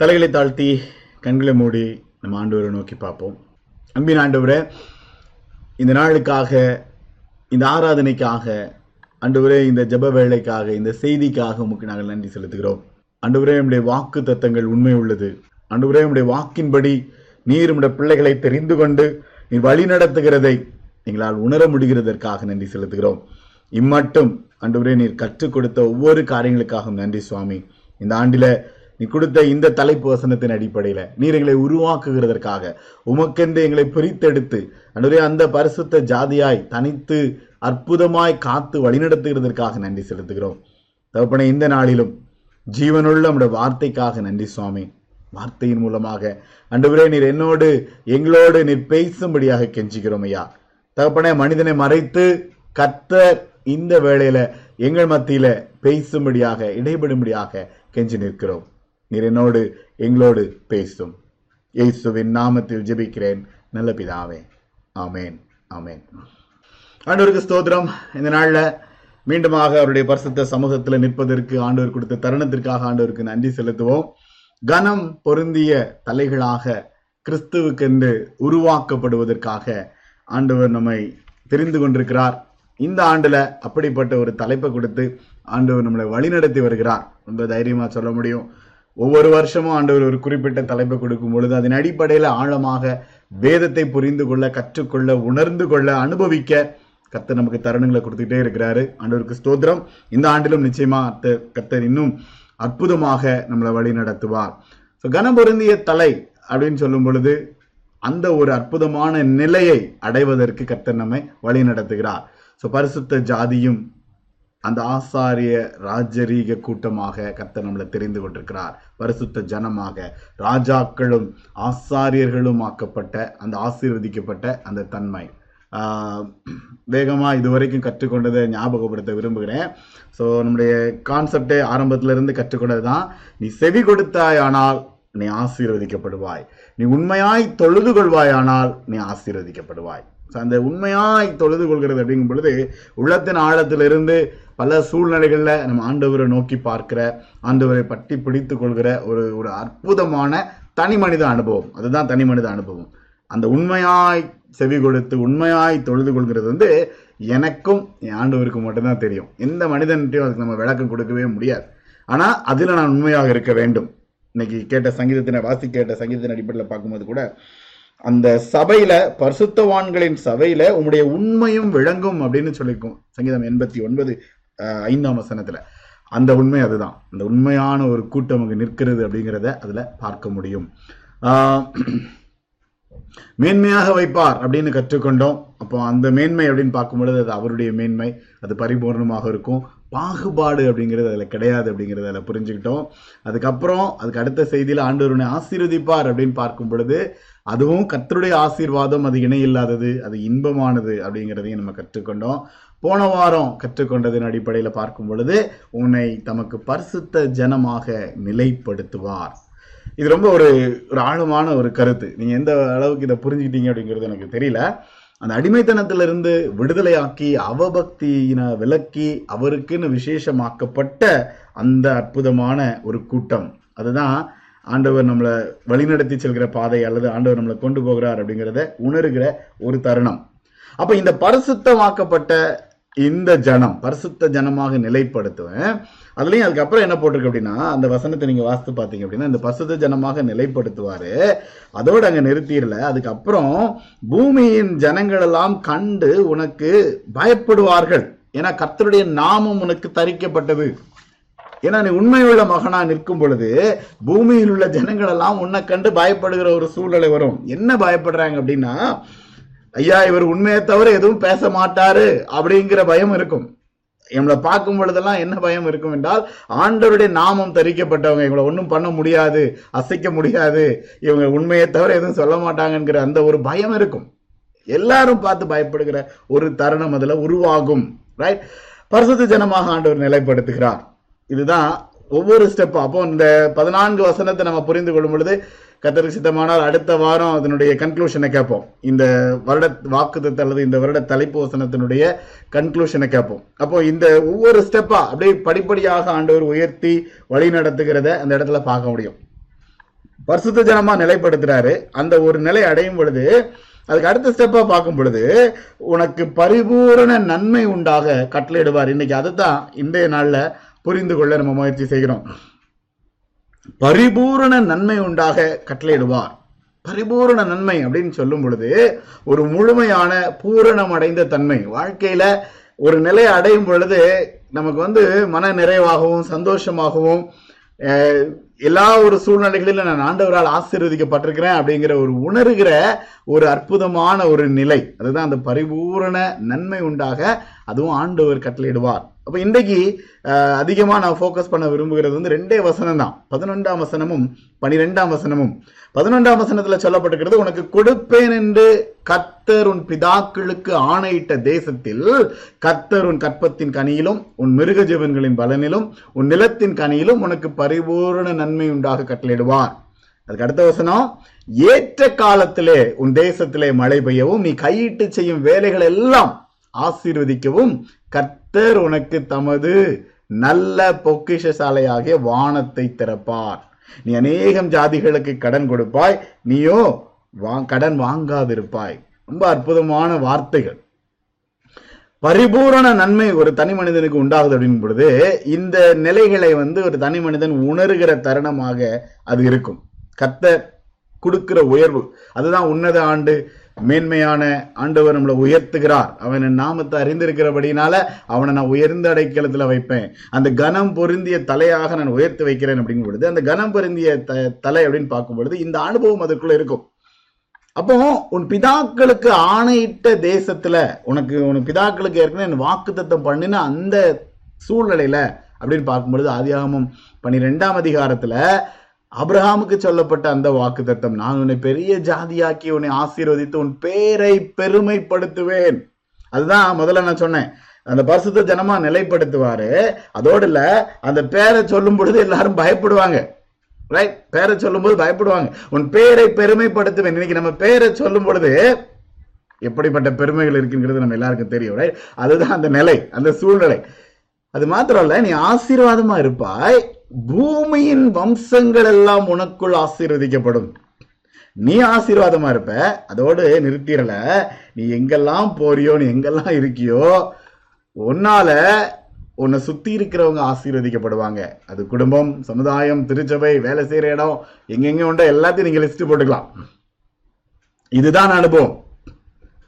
தலைகளை தாழ்த்தி கண்களை மூடி நம்ம ஆண்டவரை நோக்கி பார்ப்போம். அன்பின் ஆண்டவரே இந்த நாளுக்காக இந்த ஆராதனைக்காக ஆண்டவரே இந்த ஜப வேலைக்காக இந்த செய்திக்காக உமக்கு நாங்கள் நன்றி செலுத்துகிறோம். ஆண்டவரே நம்முடைய வாக்கு தத்தங்கள் உண்மை உள்ளது. ஆண்டவரே நம்முடைய வாக்கின்படி நீர் நம்முடைய பிள்ளைகளை தெரிந்து கொண்டு நீர் வழி நடத்துகிறதை எங்களால் உணர முடிகிறதற்காக நன்றி செலுத்துகிறோம். இம்மட்டும் அன்றுவரே நீர் கற்றுக் கொடுத்த ஒவ்வொரு காரியங்களுக்காகவும் நன்றி சுவாமி. இந்த ஆண்டில நீ கொடுத்த இந்த தலைப்பு வசனத்தின் அடிப்படையில் நீர் எங்களை உருவாக்குகிறதற்காக உமக்கென்று எங்களை பிரித்தெடுத்து ஆண்டவரே அந்த பரிசுத்த ஜாதியாய் தனித்து அற்புதமாய் காத்து வழிநடத்துகிறதற்காக நன்றி செலுத்துகிறோம். தகப்பனை இந்த நாளிலும் ஜீவனுள்ள நம்முடைய வார்த்தைக்காக நன்றி சுவாமி. வார்த்தையின் மூலமாக அன்றுவரே நீர் என்னோடு எங்களோடு நீர் பேசும்படியாக கெஞ்சுகிறோம் ஐயா. தகப்பனே மனிதனை மறைத்து கத்த இந்த வேளையில எங்கள் மத்தியில பேசும்படியாக இடைபடும்படியாக கெஞ்சி நிற்கிறோம். நீர் என்னோடு எங்களோடு பேசும். இயேசுவின் நாமத்தில் ஜெபிக்கிறேன். நல்ல பிதாவே. ஆமேன். ஆமேன். ஆண்டவருக்கு ஸ்தோத்திரம். இந்த நாள்ல மீண்டுமாக அவருடைய பரிசுத்த சமூகத்துல நிற்பதற்கு ஆண்டவர் கொடுத்த தருணத்திற்காக ஆண்டவருக்கு நன்றி செலுத்துவோம். கனம் பொருந்திய தலைகளாக கிறிஸ்துவுக்கென்று உருவாக்கப்படுவதற்காக ஆண்டவர் நம்மை தெரிந்து கொண்டிருக்கிறார். இந்த ஆண்டுல அப்படிப்பட்ட ஒரு தலைப்பை கொடுத்து ஆண்டவர் நம்மளை வழிநடத்தி வருகிறார். ரொம்ப தைரியமா சொல்ல முடியும். ஒவ்வொரு வருஷமும் ஆண்டவர் ஒரு குறிப்பிட்ட தலைப்பை கொடுக்கும் பொழுது அதன் அடிப்படையில் ஆழமாக வேதத்தை புரிந்து கொள்ள கற்றுக்கொள்ள உணர்ந்து கொள்ள அனுபவிக்க கத்தர் நமக்கு தருணங்களை கொடுத்துட்டே இருக்கிறாரு. ஆண்டவருக்கு ஸ்தோத்திரம். இந்த ஆண்டிலும் நிச்சயமா கத்தர் இன்னும் அற்புதமாக நம்மளை வழி நடத்துவார். ஸோ கனபொருந்திய தலை அப்படின்னு சொல்லும் பொழுது அந்த ஒரு அற்புதமான நிலையை அடைவதற்கு கத்தர் நம்மை வழி நடத்துகிறார். ஸோ பரிசுத்த ஜாதியும் அந்த ஆசாரிய ராஜரீக கூட்டமாக கத்த நம்மளை தெரிந்து கொண்டிருக்கிறார். பரிசுத்த ஜனமாக ராஜாக்களும் ஆசாரியர்களும் ஆக்கப்பட்ட அந்த ஆசீர்வதிக்கப்பட்ட அந்த தன்மை. வேகமாக இதுவரைக்கும் கற்றுக்கொண்டதை ஞாபகப்படுத்த விரும்புகிறேன். ஸோ நம்முடைய கான்செப்டே ஆரம்பத்திலிருந்து கற்றுக்கொண்டது தான் நீ செவி கொடுத்தாய் ஆனால் நீ ஆசீர்வதிக்கப்படுவாய். நீ உண்மையாய் தொழுது கொள்வாயானால் நீ ஆசீர்வதிக்கப்படுவாய். அந்த உண்மையாய் தொழுது கொள்கிறது அப்படிங்கும் பொழுது உள்ளத்தின் ஆழத்திலிருந்து பல சூழ்நிலைகளில் நம்ம ஆண்டவரை நோக்கி பார்க்கிற ஆண்டவரை பட்டி பிடித்து கொள்கிற ஒரு ஒரு அற்புதமான தனி மனித அனுபவம். அதுதான் தனி மனித அனுபவம். அந்த உண்மையாய் செவி கொடுத்து உண்மையாய் தொழுது கொள்கிறது வந்து எனக்கும் என் ஆண்டவருக்கு மட்டும்தான் தெரியும். எந்த மனிதன்ட்டையும் அதுக்கு நம்ம விளக்கம் கொடுக்கவே முடியாது. ஆனால் அதில் நான் உண்மையாக இருக்க வேண்டும். இன்னைக்கு கேட்ட சங்கீதத்தினை வாசி கேட்ட சங்கீதத்தின் அடிப்படையில் பார்க்கும்போது கூட அந்த சபையில பரிசுத்தவான்களின் சபையில உங்களுடைய உண்மையும் விளங்கும் அப்படின்னு சொல்லியிருக்கோம். சங்கீதம் எண்பத்தி ஒன்பது ஐந்தாம் வசனத்துல. அந்த உண்மை அதுதான். அந்த உண்மையான ஒரு கூட்டம் அங்கு நிற்கிறது அப்படிங்கிறத அதுல பார்க்க முடியும். மேன்மையாக வைப்பார் அப்படின்னு கற்றுக்கொண்டோம். அப்போ அந்த மேன்மை அப்படின்னு பார்க்கும் பொழுது அது அவருடைய மேன்மை. அது பரிபூர்ணமாக இருக்கும். பாகுபாடு அப்படிங்கிறது அதில் கிடையாது அப்படிங்கிறத அதில் புரிஞ்சுக்கிட்டோம். அதுக்கப்புறம் அதுக்கு அடுத்த செய்தியில் ஆண்டவருனை ஆசீர்வதிப்பார் அப்படின்னு பார்க்கும் பொழுது அதுவும் கத்தருடைய ஆசீர்வாதம் அது இணையில்லாதது அது இன்பமானது அப்படிங்கிறதையும் நம்ம கற்றுக்கொண்டோம். போன வாரம் கற்றுக்கொண்டதின் அடிப்படையில் பார்க்கும் பொழுது உன்னை தமக்கு பரிசுத்த ஜனமாக நிலைப்படுத்துவார். இது ரொம்ப ஒரு ஒரு ஆழமான ஒரு கருத்து. நீங்கள் எந்த அளவுக்கு இதை புரிஞ்சுக்கிட்டீங்க அப்படிங்கிறது எனக்கு தெரியல. அந்த அடிமைத்தனத்திலிருந்து விடுதலையாக்கி அவபக்தியின விலக்கி அவருக்குன்னு விசேஷமாக்கப்பட்ட அந்த அற்புதமான ஒரு கூட்டம். அதுதான் ஆண்டவர் நம்மளை வழிநடத்தி செல்கிற பாதை அல்லது ஆண்டவர் நம்மளை கொண்டு போகிறார் அப்படிங்கிறத உணர்கிற ஒரு தருணம். அப்ப இந்த பரிசுத்தமாக்கப்பட்ட இந்த ஜனம் பரிசுத்த ஜனமாக நிலைப்படுத்துவேன். அதுலயும் அதுக்கப்புறம் என்ன போட்டிருக்கு அப்படின்னா அந்த வசனத்தை நீங்க வாசித்து பார்த்தீங்க அப்படின்னா இந்த பரிசுத்த ஜனமாக நிலைப்படுத்துவாரு. அதோட அங்க நிறுத்திடல. அதுக்கப்புறம் பூமியின் ஜனங்கள் எல்லாம் கண்டு உனக்கு பயப்படுவார்கள். ஏன்னா கர்த்தருடைய நாமம் உனக்கு தரிக்கப்பட்டது. ஏன்னா நீ உண்மையுள்ள மகனா நிற்கும் பொழுது பூமியில் உள்ள ஜனங்கள் எல்லாம் உன்னை கண்டு பயப்படுகிற ஒரு சூழ்நிலை வரும். என்ன பயப்படுறாங்க அப்படின்னா ஐயா இவர் உண்மையை தவிர எதுவும் பேச மாட்டாரு அப்படிங்கிற பயம் இருக்கும். இவங்களை பார்க்கும் பொழுதெல்லாம் என்ன பயம் இருக்கும் என்றால் ஆண்டவருடைய நாமம் தரிக்கப்பட்டவங்க இவங்களை ஒன்றும் பண்ண முடியாது அசைக்க முடியாது இவங்க உண்மையை தவிர எதுவும் சொல்ல மாட்டாங்கங்கிற அந்த ஒரு பயம் இருக்கும். எல்லாரும் பார்த்து பயப்படுகிற ஒரு தருணம் அதில் உருவாகும். ரைட் பரிசுத்த ஜனமாக ஆண்டவர் நிலைப்படுத்துகிறார். இதுதான் ஒவ்வொரு ஸ்டெப் அப்போ இந்த பதினான்கு வசனத்தை நம்ம புரிந்து கொள்ளும் பொழுது கத்தருக்கு சித்தமானால் அடுத்த வாரம் அதனுடைய கன்க்ளூஷனை கேட்போம். இந்த வருட வாக்குத்தத்தை அல்லது இந்த வருட தலைப்பு வசனத்தினுடைய கன்க்ளூஷனை கேட்போம். அப்போ இந்த ஒவ்வொரு ஸ்டெப்பா அப்படியே படிப்படியாக ஆண்டவர் உயர்த்தி வழி நடத்துகிறத அந்த இடத்துல பார்க்க முடியும். பரிசுத்த ஜனமா நிலைப்படுத்துறாரு. அந்த ஒரு நிலை அடையும் பொழுது அதுக்கு அடுத்த ஸ்டெப்பா பார்க்கும் பொழுது உனக்கு பரிபூரண நன்மை உண்டாக கட்டளையிடுவார். இன்னைக்கு அதுதான் இன்றைய நாள்ல புரிந்து கொள்ள நம்ம முயற்சி செய்கிறோம். பரிபூரண நன்மை உண்டாக கட்டளையிடுவார். பரிபூரண நன்மை அப்படின்னு சொல்லும் பொழுது ஒரு முழுமையான பூரணம் அடைந்த தன்மை. வாழ்க்கையில ஒரு நிலையை அடையும் பொழுது நமக்கு வந்து மன நிறைவாகவும் சந்தோஷமாகவும் எல்லா ஒரு சூழ்நிலைகளிலும் நான் ஆண்டவரால் ஆசீர்வதிக்கப்பட்டிருக்கிறேன் அப்படிங்கிற ஒரு உணர்கிற ஒரு அற்புதமான ஒரு நிலை. அதுதான் அந்த பரிபூரண நன்மை உண்டாக அதுவும் ஆண்டவர் கட்டளையிடுவார். அப்ப இன்றைக்கு அதிகமாக அதிகமா நான் ஃபோக்கஸ் பண்ண விரும்புகிறது வந்து ரெண்டே வசனம் தான் பதினொன்றாம் வசனமும் பனிரெண்டாம் வசனமும். பதினொன்றாம் வசனத்துல சொல்லப்பட்டிருக்கிறது உனக்கு கொடுப்பேன் என்று கத்தர் உன் பிதாக்களுக்கு ஆணையிட்ட தேசத்தில் கத்தர் உன் கற்பத்தின் கனியிலும் உன் மிருக ஜீவன்களின் பலனிலும் உன் நிலத்தின் கனியிலும் உனக்கு பரிபூரண நன்மை உண்டாக கட்டளையிடுவார். அதுக்கு அடுத்த வசனம் ஏற்ற காலத்திலே உன் தேசத்திலே மழை பெய்யவும் நீ கையிட்டு செய்யும் வேலைகள் எல்லாம் ஆசீர்வதிக்கவும். கர்த்தர் உனக்கு தமது நல்ல பொக்கிஷசாலையாகிய வானத்தை திறப்பார். நீ அநேகம் ஜாதிகளுக்கு கடன் கொடுப்பாய். நீயோ வா- கடன் வாங்காதிருப்பாய். ரொம்ப அற்புதமான வார்த்தைகள். பரிபூரண நன்மை ஒரு தனி மனிதனுக்கு உண்டாகுது அப்படின் பொழுது இந்த நிலைகளை வந்து ஒரு தனி மனிதன் உணர்கிற தருணமாக அது இருக்கும். கத்த கொடுக்கிற உயர்வு. அதுதான் உன்னத ஆண்டு. மேன்மையான ஆண்டவர் நம்மளை உயர்த்துகிறார். அவன் என் நாமத்தை அறிந்திருக்கிறபடினால அவனை நான் உயர்ந்த அடைக்கலத்துல வைப்பேன். அந்த கனம் பொருந்திய தலையாக நான் உயர்த்தி வைக்கிறேன் அப்படிங்கும் பொழுது அந்த கனம் பொருந்திய த- தலை அப்படின்னு பார்க்கும் பொழுது இந்த அனுபவம் அதுக்குள்ள இருக்கும். அப்போ உன் பிதாக்களுக்கு ஆணையிட்ட தேசத்துல உனக்கு உன் பிதாக்களுக்கு ஏற்கனவே வாக்குத்தத்தம் பண்ணின அந்த சூழ்நிலையில அப்படின்னு பார்க்கும்பொழுது ஆதியாகமம் பன்னிரெண்டாம் அதிகாரத்துல அப்ரஹாமுக்கு சொல்லப்பட்ட அந்த வாக்குத்தத்தம் நான் உன்னை பெரிய ஜாதியாக்கி உன்னை ஆசீர்வதித்து உன் பேரை பெருமைப்படுத்துவேன். அதுதான் முதல்ல நான் சொன்னேன். அந்த பரிசுத்த ஜனமா நிலைப்படுத்துவாரு. அதோடு இல்ல அந்த பேரை சொல்லும் பொழுது எல்லாரும் பயப்படுவாங்க. ரைட் பேரை சொல்லும்போது பயப்படுவாங்க. உன் பேரை பெருமைப்படுத்துவேன். இன்னைக்கு நம்ம பேரை சொல்லும் பொழுது எப்படிப்பட்ட பெருமைகள் இருக்குங்கிறது நம்ம எல்லாருக்கும் தெரியும். ரைட் அதுதான் அந்த நிலை அந்த சூழ்நிலை. அது மாத்திரம் இல்ல நீ ஆசீர்வாதமா இருப்பாய். பூமியின் வம்சங்கள் எல்லாம் உனக்குள் ஆசீர்வதிக்கப்படும். நீ ஆசீர்வாதமா இருப்ப அதோடு நிறுத்திடல. நீ எங்கெல்லாம் போறியோ நீ எங்கெல்லாம் இருக்கியோ உன்னால உன்னை சுத்தி இருக்கிறவங்க ஆசீர்வதிக்கப்படுவாங்க. அது குடும்பம் சமுதாயம் திருச்சபை வேலை செய்யற இடம் எங்கெங்க உண்டோ எல்லாத்தையும் நீங்க லிஸ்ட் போட்டுக்கலாம். இதுதான் அனுபவம்.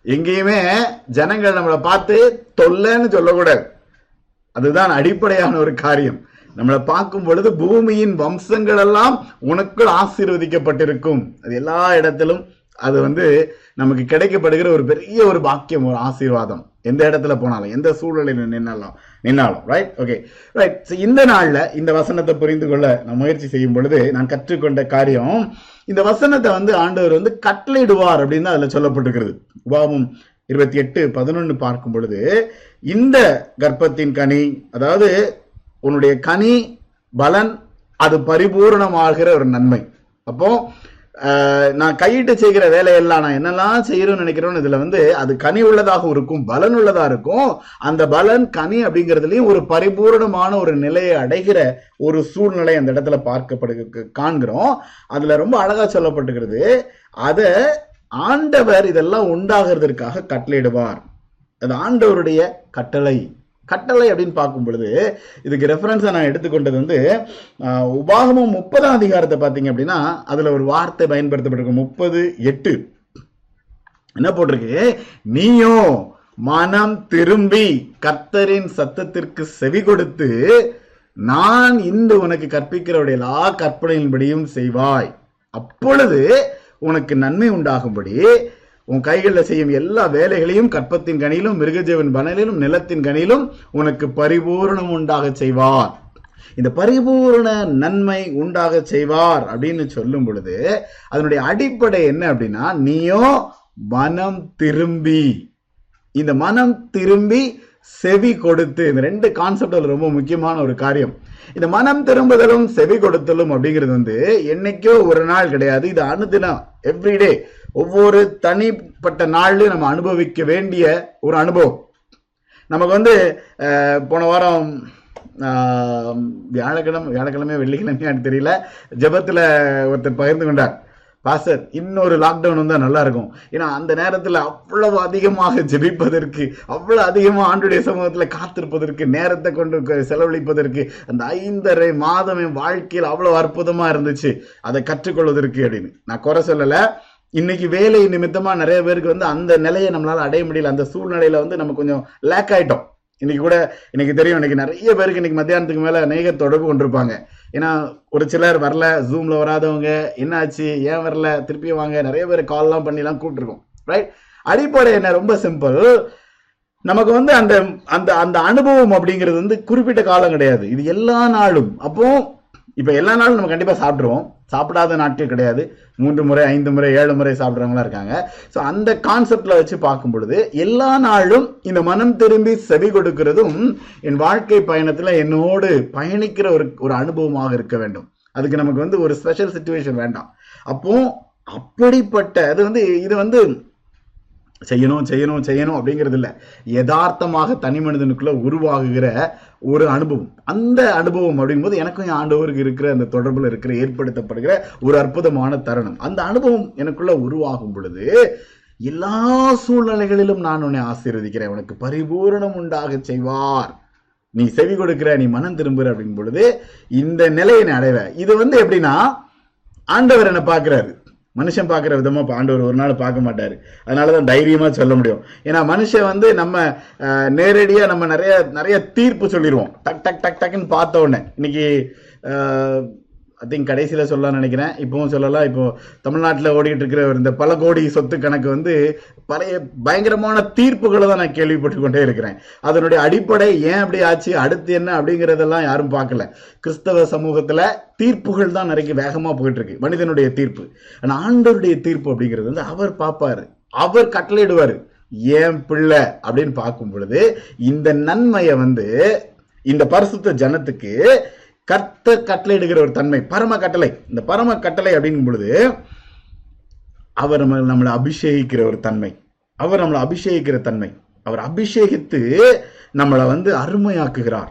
எங்கேயுமே ஜனங்கள் நம்மளை பார்த்து தொல்லைன்னு சொல்லக்கூடாது. அதுதான் அடிப்படையான ஒரு காரியம். நம்மளை பார்க்கும் பொழுது பூமியின் வம்சங்கள் எல்லாம் உனக்குள் ஆசீர்வதிக்கப்பட்டிருக்கும். அது எல்லா இடத்திலும் அது வந்து நமக்கு கிடைக்கப்படுகிற ஒரு பெரிய ஒரு பாக்கியம் ஒரு ஆசீர்வாதம். எந்த இடத்துல போனாலும் எந்த சூழலில் நின்னாலும் நின்னாலும் ரைட் ஓகே ரைட் இந்த நாள்ல இந்த வசனத்தை புரிந்து கொள்ள நான் முயற்சி செய்யும் பொழுது நான் கற்றுக்கொண்ட காரியம் இந்த வசனத்தை வந்து ஆண்டவர் வந்து கட்டளையிடுவார் அப்படின்னு தான் அதுல சொல்லப்பட்டிருக்கிறது. உபாவம் இருபத்தி எட்டு பதினொன்னு பார்க்கும் பொழுது இந்த கர்ப்பத்தின் கனி அதாவது உன்னுடைய கனி பலன் அது பரிபூரணமாகிற ஒரு நன்மை. அப்போ நான் கையிட்டு செய்கிற வேலையெல்லாம் நான் என்னெல்லாம் செய்யணும்னு நினைக்கிறோம் இதுல வந்து அது கனி உள்ளதாக இருக்கும் பலன் உள்ளதா இருக்கும். அந்த பலன் கனி அப்படிங்கிறதுலயும் ஒரு பரிபூரணமான ஒரு நிலையை அடைகிற ஒரு சூழ்நிலை அந்த இடத்துல பார்க்கப்படுக காண்கிறோம். அதுல ரொம்ப அழகா சொல்லப்பட்டுக்கிறது அத ஆண்டவர் இதெல்லாம் உண்டாகிறதற்காக கட்டளையிடுவார். அது ஆண்டவருடைய கட்டளை. கட்டளை அப்படின்னு பார்க்கும் பொழுது இதுக்கு ரெஃபரன்ஸாக நான் எடுத்துக்கொண்டது வந்து உபாகமும் முப்பதாம் அதிகாரத்தை பார்த்தீங்க அப்படின்னா அதில் ஒரு வார்த்தை பயன்படுத்தப்பட்டிருக்கு. முப்பது எட்டு. என்ன போட்டிருக்கு? நீயோ மனம் திரும்பி கர்த்தரின் சத்தத்திற்கு செவி கொடுத்து நான் இன்று உனக்கு கற்பிக்கிறவருடைய எல்லா கற்பனையின்படியும் செய்வாய். அப்பொழுது உனக்கு நன்மை உண்டாகும்படி உன் கைகளில் செய்யும் எல்லா வேலைகளையும் கற்பத்தின் கனியிலும் மிருகஜீவன் பனலிலும் நிலத்தின் கனியிலும் உனக்கு பரிபூரணம் உண்டாக செய்வார். இந்த பரிபூரண நன்மை உண்டாக செய்வார் அப்படின்னு சொல்லும் பொழுது அதனுடைய அடிப்படை என்ன அப்படின்னா நீயோ மனம் திரும்பி. இந்த மனம் திரும்பி செவி கொடுத்து இந்த ரெண்டு கான்செப்ட் ரொம்ப முக்கியமான ஒரு காரியம். இந்த மனம் திரும்புதலும் செவி கொடுத்தலும் அப்படிங்கிறது வந்து என்னைக்கோ ஒரு நாள் கிடையாது. இது அனுதினம் எவ்ரிடே ஒவ்வொரு தனிப்பட்ட நாள்லயும் நம்ம அனுபவிக்க வேண்டிய ஒரு அனுபவம். நமக்கு வந்து போன வாரம் வியாழக்கிழமை வியாழக்கிழமை வெள்ளிக்கிழமையான்னு தெரியல ஜபத்தில் ஒருத்தர் பகிர்ந்து கொண்டார். பாஸ்டர் இன்னொரு லாக்டவுன் வந்தால் நல்லா இருக்கும். ஏன்னா அந்த நேரத்தில் அவ்வளவு அதிகமாக ஜெபிப்பதற்கு அவ்வளோ அதிகமாக ஆண்டுடைய சமூகத்தில் காத்திருப்பதற்கு நேரத்தை கொண்டு செலவழிப்பதற்கு அந்த ஐந்தரை மாதம் என் வாழ்க்கையில் அவ்வளோ அற்புதமாக இருந்துச்சு. அதை கற்றுக்கொள்வதற்கு அப்படின்னு. நான் குறை சொல்லலை. இன்னைக்கு வேலை நிமித்தமா நிறைய பேருக்கு வந்து அந்த நிலையை நம்மளால அடைய முடியல. அந்த சூழ்நிலையில வந்து நம்ம கொஞ்சம் லேக் ஆயிட்டோம். இன்னைக்கு கூட இன்னைக்கு தெரியும் இன்னைக்கு நிறைய பேருக்கு இன்னைக்கு மத்தியானத்துக்கு மேல அநேக தொடர்பு கொண்டிருப்பாங்க. ஏன்னா ஒரு சிலர் வரல ஜூம்ல வராதவங்க என்னாச்சு ஏன் வரல திருப்பி வாங்க நிறைய பேர் கால்லாம் பண்ணிலாம் கூப்பிட்டுருக்கோம். ரைட் அடிப்படை என்ன? ரொம்ப சிம்பிள் நமக்கு வந்து அந்த அந்த அந்த அனுபவம் அப்படிங்கிறது வந்து குறிப்பிட்ட காலம் கிடையாது. இது எல்லா நாளும். அப்போ இப்போ எல்லா நாளும் நம்ம கண்டிப்பாக சாப்பிட்ருவோம் சாப்பிடாத நாட்கள் கிடையாது. மூன்று முறை ஐந்து முறை ஏழு முறை சாப்பிட்றவங்களா இருக்காங்க. ஸோ அந்த கான்செப்டில் வச்சு பார்க்கும் பொழுது எல்லா நாளும் இந்த மனம் திரும்பி செவி கொடுக்கிறதும் என் வாழ்க்கை பயணத்தில் என்னோடு பயணிக்கிற ஒரு ஒரு அனுபவமாக இருக்க வேண்டும். அதுக்கு நமக்கு வந்து ஒரு ஸ்பெஷல் சுச்சுவேஷன் வேண்டாம். அப்போ அப்படிப்பட்ட அது வந்து இது வந்து செய்யணும் செய்யணும் செய்யணும் அப்படிங்கிறது இல்லை. யதார்த்தமாக தனி மனிதனுக்குள்ள உருவாகுகிற ஒரு அனுபவம். அந்த அனுபவம் அப்படிங்கும்போது எனக்கும் என் ஆண்டவருக்கு இருக்கிற அந்த தொடர்பில் இருக்கிற ஏற்படுத்தப்படுகிற ஒரு அற்புதமான தருணம். அந்த அனுபவம் எனக்குள்ள உருவாகும் பொழுது எல்லா சூழ்நிலைகளிலும் நான் உன்னை ஆசீர்வதிக்கிறேன். உனக்கு பரிபூரணம் உண்டாக செய்வார். நீ செவி கொடுக்கிற நீ மனம் திரும்புற அப்படிங்கும் பொழுது இந்த நிலையை நீ அடைவ இது வந்து எப்படின்னா ஆண்டவர் என்ன பார்க்கிறாரு. மனுஷன் பார்க்குற விதமாக பாண்டவர் ஒரு நாள் பார்க்க மாட்டார். அதனால தான் தைரியமாக சொல்ல முடியும். ஏன்னா மனுஷன் வந்து நம்ம நேரடியாக நம்ம நிறைய நிறைய தீர்ப்பு சொல்லிடுவோம் டக் டக் டக் டக்குன்னு பார்த்த உடனே. இன்னைக்கு ஐ திங்க் கடைசியில் சொல்லலாம்னு நினைக்கிறேன். இப்பவும் சொல்லலாம். இப்போ தமிழ்நாட்டில் ஓடிக்கிட்டு இருக்கிற இந்த பல கோடி சொத்து கணக்கு வந்து பழைய பயங்கரமான தீர்ப்புகளை தான் நான் கேள்விப்பட்டு கொண்டே இருக்கிறேன். அதனுடைய அடிப்படை ஏன் அப்படி ஆச்சு அடுத்து என்ன அப்படிங்கிறதெல்லாம் யாரும் பார்க்கல. கிறிஸ்தவ சமூகத்தில் தீர்ப்புகள் தான் நிறைய வேகமாக போயிட்டு இருக்கு மனிதனுடைய தீர்ப்பு. ஆனால் ஆண்டவருடைய தீர்ப்பு அப்படிங்கிறது வந்து அவர் பார்ப்பாரு. அவர் கட்டளையிடுவார். ஏன் பிள்ளை? அப்படின்னு பார்க்கும் பொழுது இந்த நன்மையை வந்து இந்த பரிசுத்த ஜனத்துக்கு கர்த்தர் எடுக்கிற ஒரு தன்மை பரம கட்டளை. இந்த பரம கட்டளை அப்படிங்கும் பொழுது அவர் நம்ம நம்மளை அபிஷேகிக்கிற ஒரு தன்மை. அவர் நம்மளை அபிஷேகிக்கிற தன்மை. அவர் அபிஷேகித்து நம்மளை வந்து அருமையாக்குகிறார்.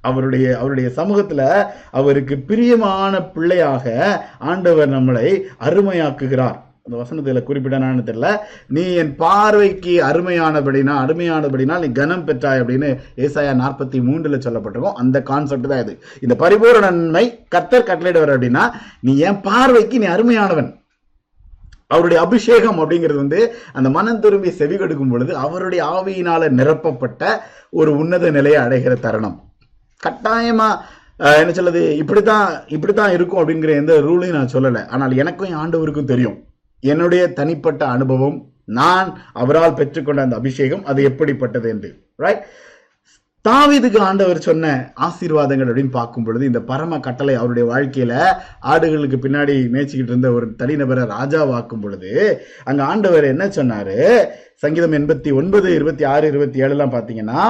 அவருடைய அவருடைய சமூகத்துல அவருக்கு பிரியமான பிள்ளையாக ஆண்டவர் நம்மளை அருமையாக்குகிறார். அந்த வசனத்தில் குறிப்பிடனான்னு தெரியல. நீ என் பார்வைக்கு அருமையானபடினா அருமையானபடினா நீ கனம் பெற்றாய் அப்படின்னு ஏசாயா நாற்பத்தி மூன்றில் சொல்லப்பட்டிருக்கும். அந்த கான்செப்ட் தான் இது. இந்த பரிபூர்ண நன்மை கத்தர் கட்டளையிடுவார் அப்படின்னா நீ என் பார்வைக்கு நீ அருமையானவன். அவருடைய அபிஷேகம் அப்படிங்கிறது வந்து அந்த மனம் திரும்பி செவி கொடுக்கும் பொழுது அவருடைய ஆவியினால நிரப்பப்பட்ட ஒரு உன்னத நிலையை அடைகிற தருணம். கட்டாயமா என்ன சொல்லுது இப்படித்தான் இப்படித்தான் இருக்கும் அப்படிங்கிற எந்த ரூலையும் நான் சொல்லலை. ஆனால் எனக்கும் என் ஆண்டவருக்கும் தெரியும். என்னுடைய தனிப்பட்ட அனுபவம் நான் அவரால் பெற்றுக்கொண்ட அந்த அபிஷேகம் அது எப்படிப்பட்டது என்று. ரைட் தாவிதுக்கு ஆண்டவர் சொன்ன ஆசீர்வாதங்கள் அப்படின்னு பார்க்கும் பொழுது இந்த பரம கட்டளை அவருடைய வாழ்க்கையில ஆடுகளுக்கு பின்னாடி மேய்ச்சிக்கிட்டு இருந்த ஒரு தனிநபரை ராஜாவாக்கும் பொழுது அங்க ஆண்டவர் என்ன சொன்னாரு? சங்கீதம் எண்பத்தி ஒன்பது இருபத்தி ஆறு இருபத்தி ஏழுலாம் பார்த்தீங்கன்னா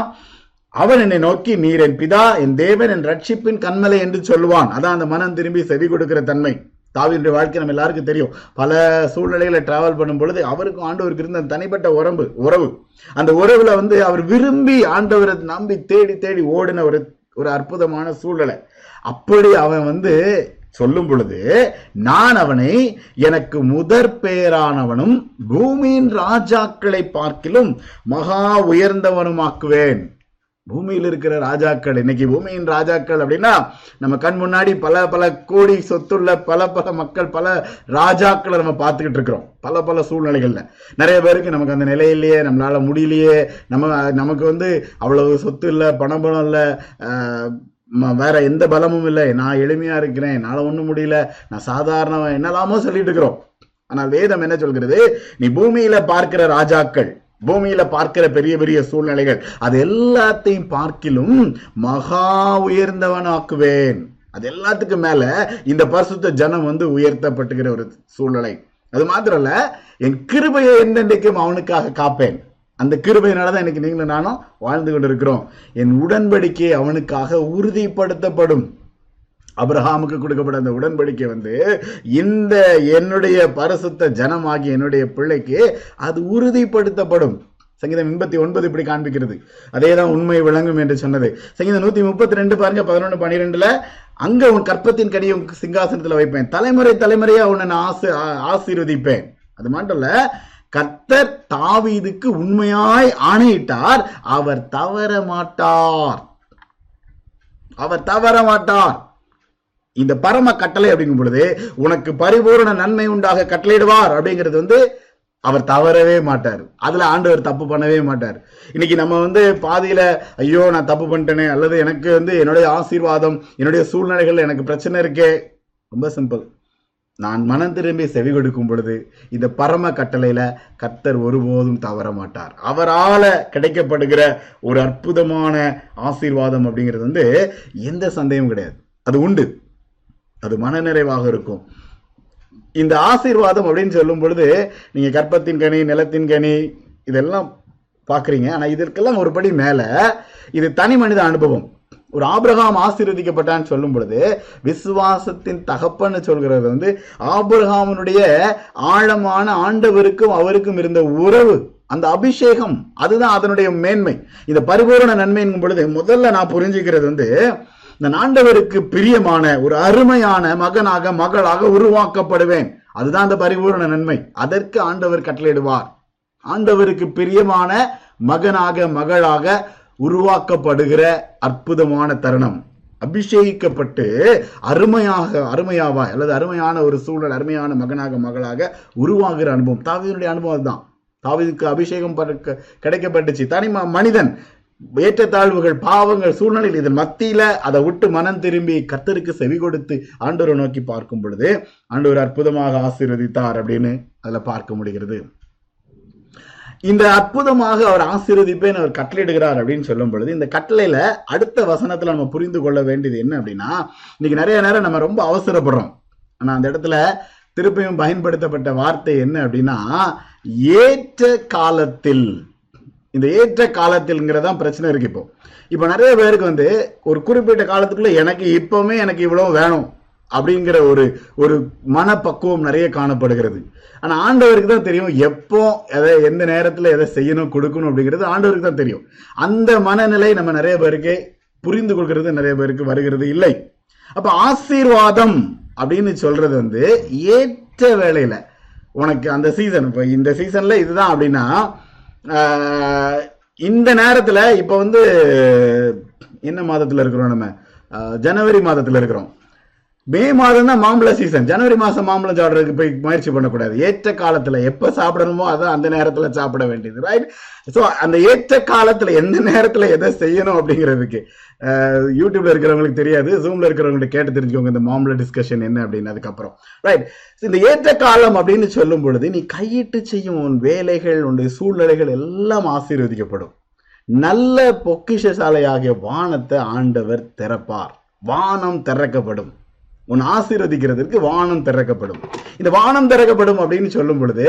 அவன் என்னை நோக்கி நீர் என் பிதா என் தேவன் என் ரட்சிப்பின் கண்மலை என்று சொல்லுவான். அதான் அந்த மனம் திரும்பி செவி கொடுக்கிற தன்மை. தாவினுடைய வாழ்க்கை நம்ம எல்லாருக்கும் தெரியும். பல சூழ்நிலைகளை டிராவல் பண்ணும் பொழுது அவருக்கும் ஆண்டவருக்கு இருந்த அந்த தனிப்பட்ட உறவு உறவு. அந்த உறவுல வந்து அவர் விரும்பி ஆண்டவரை நம்பி தேடி தேடி ஓடின ஒரு ஒரு அற்புதமான சூழ்நிலை. அப்படி அவன் வந்து சொல்லும் பொழுது நான் அவனை எனக்கு முதற் பெயரானவனும் பூமியின் ராஜாக்களை பார்க்கிலும் மகா உயர்ந்தவனுமாக்குவேன். பூமியில் இருக்கிற ராஜாக்கள் இன்னைக்கு பூமியின் ராஜாக்கள் அப்படின்னா நம்ம கண் முன்னாடி பல பல கோடி சொத்துள்ள பல பல மக்கள் பல ராஜாக்களை நம்ம பார்த்துக்கிட்டு இருக்கிறோம். பல பல சூழ்நிலைகளில். நிறைய பேருக்கு நமக்கு அந்த நிலையிலேயே நம்மளால முடியலையே. நம்ம நமக்கு வந்து அவ்வளவு சொத்து இல்லை பணம் பணம் இல்லை வேற எந்த பலமும் இல்லை. நான் எளிமையா இருக்கிறேன் என்னால் ஒன்றும் முடியல நான் சாதாரண என்னெல்லாமோ சொல்லிட்டு இருக்கிறோம். ஆனால் வேதம் என்ன சொல்கிறது? நீ பூமியில பார்க்கிற ராஜாக்கள் பூமியில பார்க்கிற பெரிய பெரிய சூழ்நிலைகள் அது எல்லாத்தையும் பார்க்கிலும் மகா உயர்ந்தவனாக்குவேன். அது எல்லாத்துக்கும் மேல இந்த பரிசுத்த ஜனம் வந்து உயர்த்தப்பட்டுகிற ஒரு சூழ்நிலை. அது மாத்திரம் இல்ல என் கிருபையை எந்தெண்டைக்கும் அவனுக்காக காப்பேன். அந்த கிருபையினாலதான் எனக்கு நீங்களும் நானும் வாழ்ந்து கொண்டிருக்கிறோம். என் உடன்படிக்கை அவனுக்காக உறுதிப்படுத்தப்படும். அப்ரஹாமுக்கு கொடுக்கப்பட்ட அந்த உடன்படிக்கை வந்து இந்த என்னுடைய பரிசுத்த ஜனமாகிய என்னுடைய பிள்ளைக்கு அது உறுதிப்படுத்தப்படும். சங்கீதம் எண்பத்தி ஒன்பது இப்படி காண்பிக்கிறது. அதே தான் உண்மை விளங்கும் என்று சொன்னது. சங்கீதம் நூத்தி முப்பத்தி ரெண்டு பாருங்க பதினொன்று பன்னிரெண்டுல அங்க உன் கற்பத்தின் கடியும் சிங்காசனத்தில் சிங்காசனத்துல வைப்பேன். தலைமுறை தலைமுறையா உன்னை நான் ஆசி ஆசீர்வதிப்பேன். அது மட்டும் இல்ல கர்த்தர் தாவீதுக்கு உண்மையாய் ஆணையிட்டார் அவர் தவற மாட்டார். அவர் தவற மாட்டார். இந்த பரம கட்டளை அப்படிங்கும் பொழுது உனக்கு பரிபூரண நன்மை உண்டாக கட்டளையிடுவார் அப்படிங்கிறது வந்து அவர் தவறவே மாட்டார். அதுல ஆண்டவர் தப்பு பண்ணவே மாட்டார். இன்னைக்கு நம்ம வந்து பாதியில ஐயோ நான் தப்பு பண்ணிட்டேனே அல்லது எனக்கு வந்து என்னுடைய ஆசீர்வாதம் என்னுடைய சூழ்நிலைகள் எனக்கு பிரச்சனை இருக்கே. ரொம்ப சிம்பிள் நான் மனம் திரும்பி செவி கொடுக்கும் பொழுது இந்த பரம கட்டளையில கர்த்தர் ஒருபோதும் தவற மாட்டார். அவரால கிடைக்கப்படுகிற ஒரு அற்புதமான ஆசீர்வாதம் அப்படிங்கிறது வந்து எந்த சந்தேகமும் கிடையாது. அது உண்டு. அது மனநிறைவாக இருக்கும். இந்த ஆசீர்வாதம் அப்படின்னு சொல்லும் பொழுது நீங்க கற்பத்தின் கனி நிலத்தின் கனி இதெல்லாம் பாக்குறீங்க ஆனா இதற்கெல்லாம் ஒரு படி மேல இது தனி மனித அனுபவம். ஒரு ஆபிரகாம் ஆசீர்வதிக்கப்பட்டான்னு சொல்லும் பொழுது விசுவாசத்தின் தகப்பன்னு சொல்கிறது வந்து ஆபிரகாமனுடைய ஆழமான ஆண்டவருக்கும் அவருக்கும் இருந்த உறவு அந்த அபிஷேகம் அதுதான் அதனுடைய மேன்மை. இந்த பரிபூரண நன்மைங்கும் பொழுது முதல்ல நான் புரிஞ்சுக்கிறது வந்து இந்த ஆண்டவருக்கு பிரியமான ஒரு அருமையான மகனாக மகளாக உருவாக்கப்படுவேன். அதுதான் அந்த பரிபூரண நன்மை. அதற்கு ஆண்டவர் கட்டளையிடுவார். ஆண்டவருக்கு பிரியமான மகனாக மகளாக உருவாக்கப்படுகிற அற்புதமான தருணம். அபிஷேகிக்கப்பட்டு அருமையாக அருமையாவா அல்லது அருமையான ஒரு சூழல் அருமையான மகனாக மகளாக உருவாகிற அனுபவம். தாவீதுடைய அனுபவம் தான் தாவிதுக்கு அபிஷேகம் கிடைக்கப்பட்டுச்சு. தனி ம- மனிதன் ஏற்றத்தாழ்வுகள் பாவங்கள் சூழ்நிலையில் இதன் மத்தியில அதை விட்டு மனம் திரும்பி கர்த்தருக்கு செவி கொடுத்து ஆண்டவரை நோக்கி பார்க்கும் பொழுது ஆண்டவர் அற்புதமாக ஆசீர்வதித்தார் அப்படின்னு அதுல பார்க்க முடிகிறது. இந்த அற்புதமாக அவர் ஆசீர்வதிப்பேன் அவர் கட்டளையிடுகிறார் அப்படின்னு சொல்லும் பொழுது இந்த கட்டளையில அடுத்த வசனத்துல நம்ம புரிந்து கொள்ள வேண்டியது என்ன அப்படின்னா இன்னைக்கு நிறைய நேரம் நம்ம ரொம்ப அவசரப்படுறோம். ஆனா அந்த இடத்துல திருப்பியும் பயன்படுத்தப்பட்ட வார்த்தை என்ன அப்படின்னா ஏற்ற காலத்தில் இந்த ஏற்ற காலத்தில்ங்கிறதான் பிரச்சனை இருக்கு இப்போ. இப்போ நிறைய பேருக்கு வந்து ஒரு குறிப்பிட்ட காலத்துக்குள்ள எனக்கு இப்பவுமே எனக்கு இவ்வளவு வேணும் அப்படிங்கிற ஒரு ஒரு மனப்பக்குவம் நிறைய காணப்படுகிறது. ஆனால் ஆண்டவருக்கு தான் தெரியும் எப்போ எதை எந்த நேரத்தில் எதை செய்யணும் கொடுக்கணும் அப்படிங்கிறது ஆண்டவருக்கு தான் தெரியும். அந்த மனநிலை நம்ம நிறைய பேருக்கு புரிந்து கொள்கிறது நிறைய பேருக்கு வருகிறது இல்லை. அப்போ ஆசீர்வாதம் அப்படின்னு சொல்றது வந்து ஏற்ற வேலையில் உனக்கு அந்த சீசன் இப்போ இந்த சீசன்ல இதுதான் அப்படின்னா இந்த நேரத்துல இப்ப வந்து என்ன மாதத்துல இருக்கிறோம் நம்ம? ஜனவரி மாதத்துல இருக்கிறோம். மே மாதம் தான் மாம்பழ சீசன் ஜனவரி மாதம் மாம்பழம் சாப்பிட்றதுக்கு போய் முயற்சி பண்ணக்கூடாது. ஏற்ற காலத்தில் எப்போ சாப்பிடணுமோ அதான் அந்த நேரத்தில் சாப்பிட வேண்டியது ரைட் ஸோ அந்த ஏற்ற காலத்தில் எந்த நேரத்தில் எதை செய்யணும் அப்படிங்கிறதுக்கு யூடியூப்ல இருக்கிறவங்களுக்கு தெரியாது ஜூம்ல இருக்கிறவங்களுக்கு கேட்டு தெரிஞ்சுக்கோங்க இந்த மாம்பழ டிஸ்கஷன் என்ன அப்படின்னு அதுக்கப்புறம் ரைட் இந்த ஏற்ற காலம் அப்படின்னு சொல்லும் பொழுது நீ கையிட்டு செய்யும் உன் வேலைகள் உன்னுடைய சூழ்நிலைகள் எல்லாம் ஆசீர்வதிக்கப்படும். நல்ல பொக்கிஷசாலையாகிய வானத்தை ஆண்டவர் திறப்பார். வானம் திறக்கப்படும். உன் ஆசீர்வதிக்கிறதுக்கு வானம் திறக்கப்படும். இந்த வானம் திறக்கப்படும் அப்படின்னு சொல்லும் பொழுது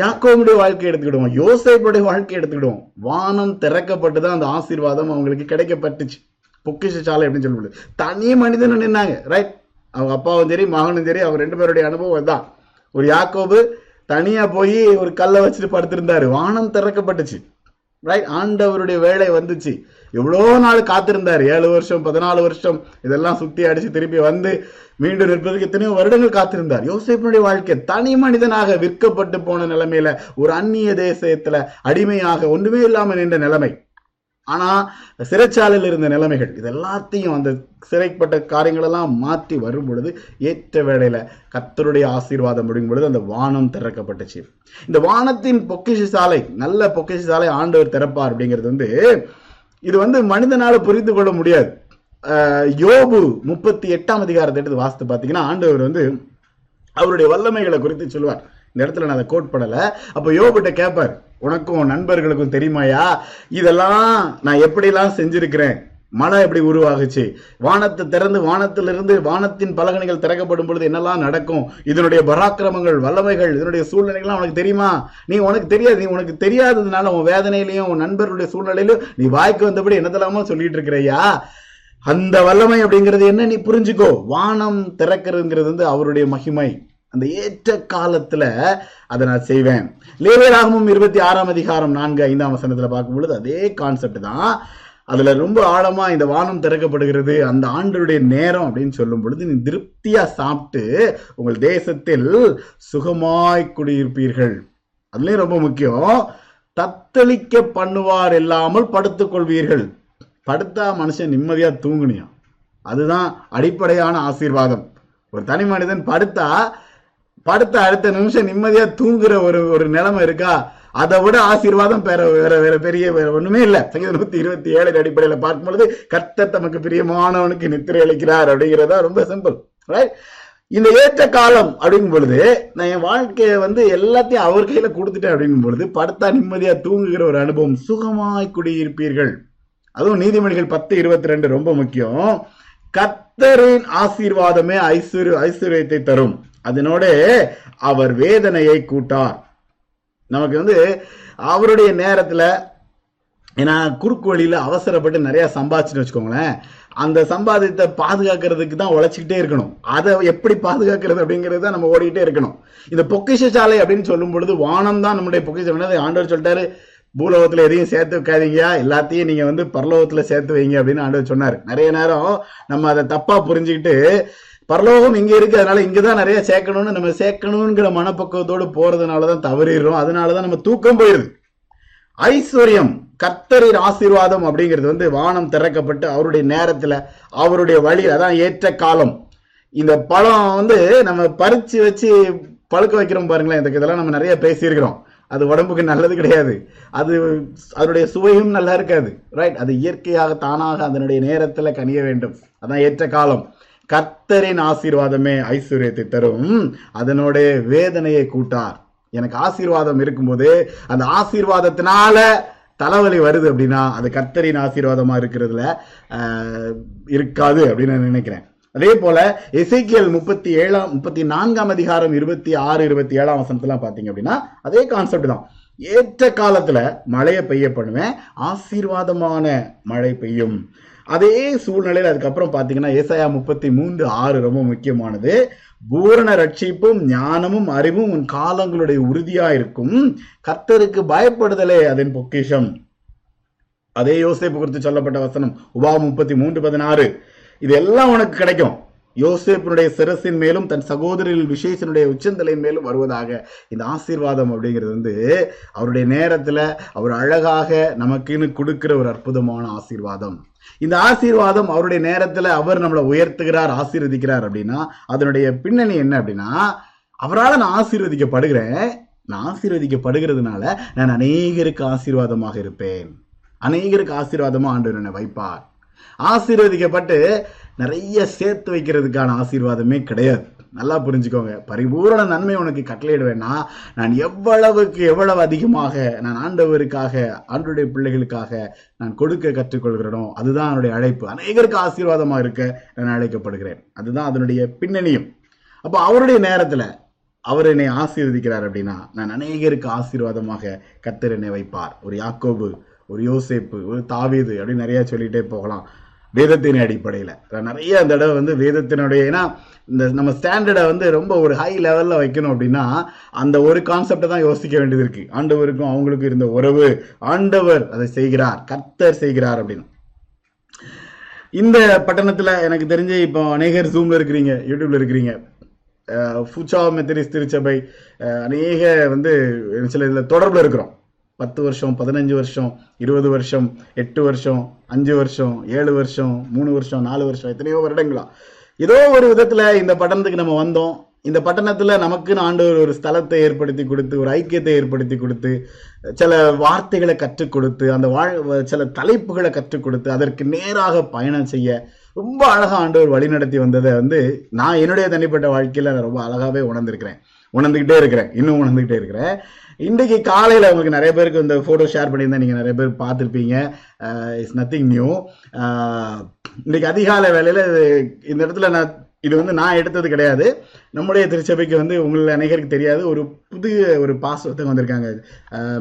யாக்கோவுடைய வாழ்க்கை எடுத்துக்கிடுவோம் யோசைப்புடைய வாழ்க்கை எடுத்துக்கிடுவோம். வானம் திறக்கப்பட்டு தான் அந்த ஆசீர்வாதம் அவங்களுக்கு கிடைக்கப்பட்டுச்சு. பொக்கிஷசாலை அப்படின்னு சொல்லும் பொழுது. தனி மனிதன் நின்னாங்க ரைட் அவங்க அப்பாவும் சரி மகனும் சரி அவர் ரெண்டு பேருடைய அனுபவம் தான் ஒரு யாக்கோபு தனியா போய் ஒரு கல்லை வச்சுட்டு படுத்திருந்தாரு. வானம் திறக்கப்பட்டுச்சு ரைட் ஆண்டவருடைய வேலை வந்துச்சு. எவ்வளோ நாள் காத்திருந்தார்? ஏழு வருஷம் பதினாலு வருஷம். இதெல்லாம் சுத்தி அடிச்சு திருப்பி வந்து மீண்டும் நிற்பதற்கு எத்தனையோ வருடங்கள் காத்திருந்தார். யோசிப்பினுடைய வாழ்க்கை தனி மனிதனாக விற்கப்பட்டு போன நிலைமையில ஒரு அந்நிய தேசத்துல அடிமையாக ஒன்றுமே இல்லாமல் நின்ற நிலைமை. ஆனா சிறைச்சாலையில் இருந்த நிலைமைகள் இது எல்லாத்தையும் அந்த சிறைப்பட்ட காரியங்களெல்லாம் மாற்றி வரும் பொழுது ஏற்ற வேளையில கத்தருடைய ஆசீர்வாதம் முடியும் பொழுது அந்த வானம் திறக்கப்பட்டுச்சு. இந்த வானத்தின் பொக்கிஷ சாலை நல்ல பொக்கிஷ சாலை ஆண்டவர் திறப்பார் அப்படிங்கிறது வந்து இது வந்து மனிதனால புரிந்து கொள்ள முடியாது. யோபு முப்பத்தி எட்டாம் அதிகாரத்தை எடுத்து வாசித்து பார்த்தீங்கன்னா ஆண்டவர் வந்து அவருடைய வல்லமைகளை குறித்து சொல்லுவார். இந்த இடத்துல நான் அதை கோட் பண்ணலை. அப்போ யோபிட்ட கேட்பார் உனக்கும் நண்பர்களுக்கும் தெரியுமாயா இதெல்லாம் நான் எப்படிலாம் செஞ்சிருக்கிறேன்? மழை எப்படி உருவாகுச்சு? வானத்தை திறந்து வானத்திலிருந்து வானத்தின் பலகணிகள் திறக்கப்படும் பொழுது என்னெல்லாம் நடக்கும்? இதனுடைய பராக்கிரமங்கள் வல்லமைகள் இதனுடைய சூழ்நிலைகள்லாம் உனக்கு தெரியுமா? நீ உனக்கு தெரியாது. நீ உனக்கு தெரியாததுனால உன் வேதனையிலையும் உன் நண்பர்களுடைய சூழ்நிலையிலும் நீ வாய்க்கு வந்தபடி என்னதெல்லாமோ சொல்லிட்டு இருக்கிறையா? அந்த வல்லமை அப்படிங்கிறது என்ன? நீ புரிஞ்சுக்கோ. வானம் திறக்கிறதுங்கிறது வந்து அவருடைய மகிமை. அந்த ஏற்ற காலத்துல அதை நான் செய்வேன். லேவியராகமும் இருபத்தி ஆறாம் அதிகாரம் நான்கு ஐந்தாம் வசனத்துல பார்க்கும் பொழுது அதே கான்செப்ட் தான். அதுல ரொம்ப ஆழமா இந்த வானம் திறக்கப்படுகிறது அந்த ஆண்டருடைய நேரம் அப்படின்னு சொல்லும் பொழுது நீ திருப்தியா சாப்பிட்டு உங்கள் தேசத்தில் சுகமாய் குடியிருப்பீர்கள். அதுலயும் ரொம்ப முக்கியம் தத்தளிக்க பண்ணுவார் இல்லாமல் படுத்துக்கொள்வீர்கள் படுத்தா மனுஷன் நிம்மதியா தூங்குனியாம் அதுதான் அடிப்படையான ஆசீர்வாதம். ஒரு தனி மனிதன் படுத்தா படுத்த அடுத்த நிமிஷம் நிம்மதியா தூங்குற ஒரு ஒரு நிலைமை இருக்கா? அதை விட ஆசீர்வாதம் பெற வேற வேற பெரிய வேற ஒண்ணுமே இல்ல. சங்கீதம் நூத்தி இருபத்தி ஏழு அடிப்படையில பார்க்கும் பொழுது கர்த்தர் தமக்கு பிரியமானவனுக்கு நித்திரை அளிக்கிறார் அப்படிங்கிறதா ரொம்ப சிம்பிள் ரைட் இந்த ஏற்ற காலம் அப்படிங்கும் பொழுது நான் என் வாழ்க்கையை வந்து எல்லாத்தையும் அவர் கையில கொடுத்துட்டேன் அப்படிங்கும் பொழுது படுத்தா நிம்மதியா தூங்குகிற ஒரு அனுபவம் சுகமாய் குடியிருப்பீர்கள். அதுவும் நீதிமொழிகள் பத்து இருபத்தி ரெண்டு ரொம்ப முக்கியம். கர்த்தரின் ஆசீர்வாதமே ஐஸ்வர்ய ஐஸ்வர்யத்தை தரும். அதனோட அவர் வேதனையை கூட்டார். நமக்கு வந்து அவருடைய நேரத்தில் ஏன்னா குறுக்கு வழியில் அவசரப்பட்டு நிறைய சம்பாதிச்சுன்னு வச்சுக்கோங்களேன். அந்த சம்பாதித்தை பாதுகாக்கிறதுக்கு தான் உழைச்சிக்கிட்டே இருக்கணும். அதை எப்படி பாதுகாக்கிறது அப்படிங்கிறது தான் நம்ம ஓடிக்கிட்டே இருக்கணும். இந்த பொக்கிஷ சாலை அப்படின்னு சொல்லும் பொழுது வானம் தான் நம்முடைய பொக்கிஷம் ஆண்டவர் சொல்லிட்டாரு பூலோகத்தில் எதையும் சேர்த்து வைக்காதீங்க எல்லாத்தையும் நீங்கள் வந்து பரலோகத்தில் சேர்த்து வைங்க அப்படின்னு ஆண்டவர் சொன்னார். நிறைய நேரம் நம்ம அதை தப்பாக புரிஞ்சுக்கிட்டு பரலோகம் இங்கே இருக்கு அதனால இங்கதான் நிறைய சேர்க்கணும்னு நம்ம சேர்க்கணுங்கிற மனப்பக்குவத்தோடு போறதுனால தான் தவறிடுறோம். அதனால தான் நம்ம தூக்கம் போயிடுது. ஐஸ்வர்யம் கர்த்தரின் ஆசீர்வாதம் அப்படிங்கிறது வந்து வானம் திறக்கப்பட்டு அவருடைய நேரத்துல அவருடைய வழியில் அதான் ஏற்ற காலம். இந்த பழம் வந்து நம்ம பறிச்சு வச்சு பழுக்க வைக்கிறோம் பாருங்களேன் இதுக்கு இதெல்லாம் நம்ம நிறைய பேசியிருக்கிறோம். அது உடம்புக்கு நல்லது கிடையாது. அது அதனுடைய சுவையும் நல்லா இருக்காது. ரைட் அது இயற்கையாக தானாக அதனுடைய நேரத்துல கனிய வேண்டும். அதான் ஏற்ற காலம். கர்த்தரின் ஆசீர்வாதமே ஐஸ்வர்யத்தை தரும். அதனோட வேதனையை கூட்டார். எனக்கு ஆசீர்வாதம் இருக்கும்போது அந்த ஆசீர்வாதத்தினால தலைவலி வருது அப்படின்னா அது கர்த்தரின் ஆசீர்வாதமா இருக்கிறதுல இருக்காது அப்படின்னு நான் நினைக்கிறேன். அதே போல இசைக்கியல் முப்பத்தி ஏழாம் முப்பத்தி நான்காம் அதிகாரம் இருபத்தி ஆறு இருபத்தி ஏழாம் வசனத்துலாம் பார்த்தீங்க அப்படின்னா அதே கான்செப்ட் தான். ஏற்ற காலத்துல மழையை பெய்ய பண்ணுவேன் ஆசீர்வாதமான மழை பெய்யும். அதே சூழ்நிலையில் அதுக்கப்புறம் பார்த்தீங்கன்னா ஏசாயா முப்பத்தி மூன்று ஆறு ரொம்ப முக்கியமானது. பூரண ரட்சிப்பும் ஞானமும் அறிவும் உன் காலங்களுடைய உறுதியா இருக்கும். கர்த்தருக்கு பயப்படுதலே அதன் பொக்கிஷம். அதே யோசேப்பு குறித்து சொல்லப்பட்ட வசனம் உபா முப்பத்தி மூன்று பதினாறு. இது எல்லாம் உனக்கு கிடைக்கும். யோசேப்பினுடைய சிரசின் மேலும் தன் சகோதரில் விசேஷனுடைய உச்சந்தலையின் மேலும் வருவதாக இந்த ஆசீர்வாதம் அப்படிங்கிறது வந்து அவருடைய நேரத்தில் அவர் அழகாக நமக்குன்னு கொடுக்கிற ஒரு அற்புதமான ஆசீர்வாதம். இந்த ஆசீர்வாதம் அவருடைய நேரத்துல அவர் நம்மளை உயர்த்துகிறார் ஆசீர்வதிக்கிறார் அப்படின்னா அதனுடைய பின்னணி என்ன அப்படின்னா அவரால் நான் ஆசீர்வதிக்கப்படுகிறேன் நான் ஆசீர்வதிக்கப்படுகிறதுனால நான் அநேகருக்கு ஆசீர்வாதமாக இருப்பேன். அநேகருக்கு ஆசீர்வாதமா ஆண்டவர் என்னை வைப்பார். ஆசீர்வதிக்கப்பட்டு நிறைய சேர்த்து வைக்கிறதுக்கான ஆசீர்வாதமே கிடையாது. நல்லா புரிஞ்சுக்கோங்க. பரிபூரண நன்மை உனக்கு கட்டளையிடுவேன்னா நான் எவ்வளவுக்கு எவ்வளவு அதிகமாக நான் ஆண்டவருக்காக ஆண்டுடைய பிள்ளைகளுக்காக நான் கொடுக்க கற்றுக்கொள்கிறேனோ அதுதான் என்னுடைய அழைப்பு. அநேகருக்கு ஆசீர்வாதமாக இருக்க நான் அழைக்கப்படுகிறேன். அதுதான் அதனுடைய பின்னணியும். அப்போ அவருடைய நேரத்துல அவர் என்னை ஆசீர்வதிக்கிறார் அப்படின்னா நான் அநேகருக்கு ஆசீர்வாதமாக கத்தர் என்னை வைப்பார். ஒரு யாக்கோபு ஒரு யோசேப்பு ஒரு தாவீது அப்படின்னு நிறைய சொல்லிகிட்டே போகலாம். வேதத்தின் அடிப்படையில். நான் நிறைய அந்த தடவை வந்து வேதத்தினுடைய ஏன்னா இந்த நம்ம ஸ்டாண்டர்டை வந்து ரொம்ப ஒரு ஹை லெவலில் வைக்கணும் அப்படின்னா அந்த ஒரு கான்செப்டை தான் யோசிக்க வேண்டியது இருக்கு. ஆண்டவருக்கும் அவங்களுக்கும் இருந்த உறவு. ஆண்டவர் அதை செய்கிறார். கர்த்தர் செய்கிறார் அப்படின்னு. இந்த பட்டணத்தில் எனக்கு தெரிஞ்சு இப்போ அநேகர் ஜூமில் இருக்கிறீங்க யூடியூப்ல இருக்கிறீங்க. அஹ் ஃபுச்சா மெத்தடிஸ் திருச்சபை அநேக வந்து சில இதில் தொடர்பில் இருக்கிறோம். பத்து வருஷம் பதினஞ்சு வருஷம் இருபது வருஷம் எட்டு வருஷம் அஞ்சு வருஷம் ஏழு வருஷம் மூணு வருஷம் நாலு வருஷம் எத்தனையோ வருடங்களா. ஏதோ ஒரு விதத்துல இந்த பட்டணத்துக்கு நம்ம வந்தோம். இந்த பட்டணத்துல நமக்குன்னு ஆண்டவர் ஒரு ஸ்தலத்தை ஏற்படுத்தி கொடுத்து ஒரு ஐக்கியத்தை ஏற்படுத்தி கொடுத்து சில வார்த்தைகளை கற்றுக் கொடுத்து அந்த வாழ் சில தலைப்புகளை கற்றுக் கொடுத்து அதற்கு நேராக பயணம் செய்ய ரொம்ப அழகா ஆண்டவர் வழிநடத்தி வந்ததை வந்து நான் என்னுடைய தனிப்பட்ட வாழ்க்கையில நான் ரொம்ப அழகாவே உணர்ந்திருக்கிறேன். உணர்ந்துகிட்டே இருக்கிறேன். இன்னும் உணர்ந்துகிட்டே இருக்கிறேன். இன்றைக்கு காலையில் உங்களுக்கு நிறைய பேருக்கு இந்த ஃபோட்டோ ஷேர் பண்ணியிருந்தேன். நீங்கள் நிறைய பேர் பார்த்துருப்பீங்க. இட்ஸ் நத்திங் நியூ இன்றைக்கி அதிகாலை வேலையில் இந்த இடத்துல நான் இது வந்து நான் எடுத்தது கிடையாது. நம்முடைய திருச்சபைக்கு வந்து உங்களை அநேகருக்கு தெரியாது. ஒரு புது ஒரு பாஸ் ஒருத்தவங்க வந்திருக்காங்க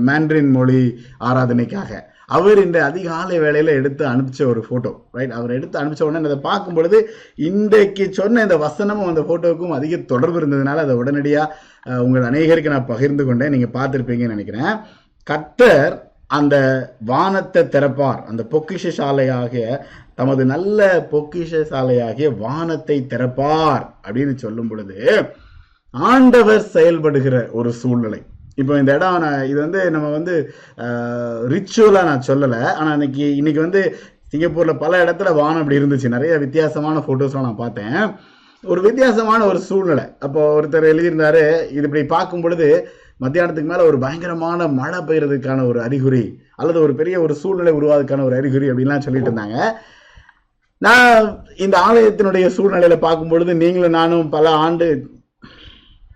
மேண்ட்ரின் மொழி ஆராதனைக்காக. அவர் இந்த அதிகாலை வேலையில் எடுத்து அனுப்பிச்ச ஒரு ஃபோட்டோ ரைட் அவர் எடுத்து அனுப்பிச்ச உடனே அதை பார்க்கும் பொழுது இன்றைக்கு சொன்ன இந்த வசனமும் அந்த ஃபோட்டோவுக்கும் அதிக தொடர்பு இருந்ததுனால அதை உடனடியாக உங்கள் அநேகருக்கு நான் பகிர்ந்து கொண்டேன். நீங்க பார்த்துருப்பீங்கன்னு நினைக்கிறேன். கத்தர் அந்த வானத்தை திறப்பார். அந்த பொக்கிஷ சாலையாகிய தமது நல்ல பொக்கிஷ சாலையாகிய வானத்தை திறப்பார் அப்படின்னு சொல்லும் பொழுது ஆண்டவர் செயல்படுகிற ஒரு சூழ்நிலை. இப்போ இந்த இடம் நான் இது வந்து நம்ம வந்து ரிச்சுவலாக நான் சொல்லலை. ஆனால் இன்னைக்கு இன்னைக்கு வந்து சிங்கப்பூரில் பல இடத்துல வானம் அப்படி இருந்துச்சு. நிறைய வித்தியாசமான ஃபோட்டோஸ்லாம் நான் பார்த்தேன். ஒரு வித்தியாசமான ஒரு சூழ்நிலை. அப்போ ஒருத்தர் எழுதியிருந்தாரு இது இப்படி பார்க்கும் பொழுது மத்தியானத்துக்கு மேலே ஒரு பயங்கரமான மழை பெய்யறதுக்கான ஒரு அறிகுறி அல்லது ஒரு பெரிய ஒரு சூழ்நிலை உருவாதுக்கான ஒரு அறிகுறி அப்படின்லாம் சொல்லிட்டு இருந்தாங்க. நான் இந்த ஆலயத்தினுடைய சூழ்நிலையில பார்க்கும் பொழுது நீங்களும் நானும் பல ஆண்டு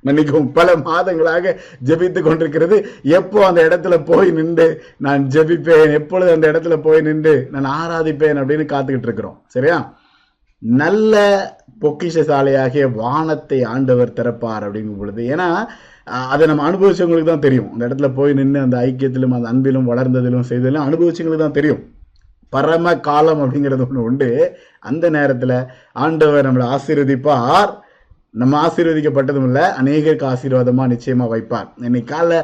மன்னிக்கும் பல மாதங்களாக ஜெபித்து கொண்டிருக்கிறது. எப்போ அந்த இடத்துல போய் நின்று நான் ஜெபிப்பேன் எப்பொழுது அந்த இடத்துல போய் நின்று நான் ஆராதிப்பேன் அப்படின்னு காத்துக்கிட்டு இருக்கிறோம். சரியா? நல்ல பொக்கிஷ சாலையாகிய வானத்தை ஆண்டவர் திறப்பார் அப்படிங்கும் பொழுது ஏன்னா அதை நம்ம அனுபவிச்சவங்களுக்கு தான் தெரியும். அந்த இடத்துல போய் நின்று அந்த ஐக்கியத்திலும் அந்த அன்பிலும் வளர்ந்ததிலும் செய்ததிலும் அனுபவிச்சவங்களுக்கு தான் தெரியும். பரம காலம் அப்படிங்கிறது ஒன்று உண்டு. அந்த நேரத்தில் ஆண்டவர் நம்மளை ஆசீர்வதிப்பார். நம்ம ஆசீர்வதிக்கப்பட்டதும் இல்லை அநேகருக்கு ஆசீர்வாதமாக நிச்சயமாக வைப்பார். இன்னைக்கு காலைல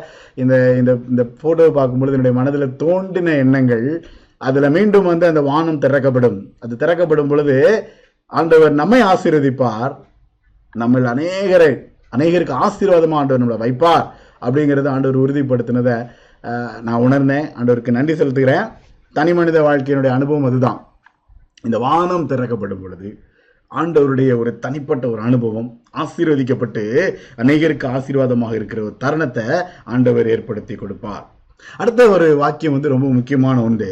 இந்த இந்த இந்த ஃபோட்டோவை பார்க்கும்பொழுது என்னுடைய மனதில் தோண்டின எண்ணங்கள் அதில் மீண்டும் வந்து அந்த வானம் திறக்கப்படும். அது திறக்கப்படும் பொழுது ஆண்டவர் நம்மை ஆசீர்வதிப்பார். நம்ம அநேகரை அநேகருக்கு ஆசீர்வாதமாக ஆண்டவர் நம்மளை வைப்பார் அப்படிங்கிறத ஆண்டவர் உறுதிப்படுத்தினதை நான் உணர்ந்தேன். ஆண்டவருக்கு நன்றி செலுத்துகிறேன். தனி மனித வாழ்க்கையினுடைய அனுபவம் அதுதான். இந்த வானம் திறக்கப்படும் பொழுது ஆண்டவருடைய ஒரு தனிப்பட்ட ஒரு அனுபவம் ஆசீர்வதிக்கப்பட்டு அநேகருக்கு ஆசீர்வாதமாக இருக்கிற ஒரு தருணத்தை ஆண்டவர் ஏற்படுத்தி கொடுப்பார். அடுத்த ஒரு வாக்கியம் வந்து ரொம்ப முக்கியமான ஒன்று.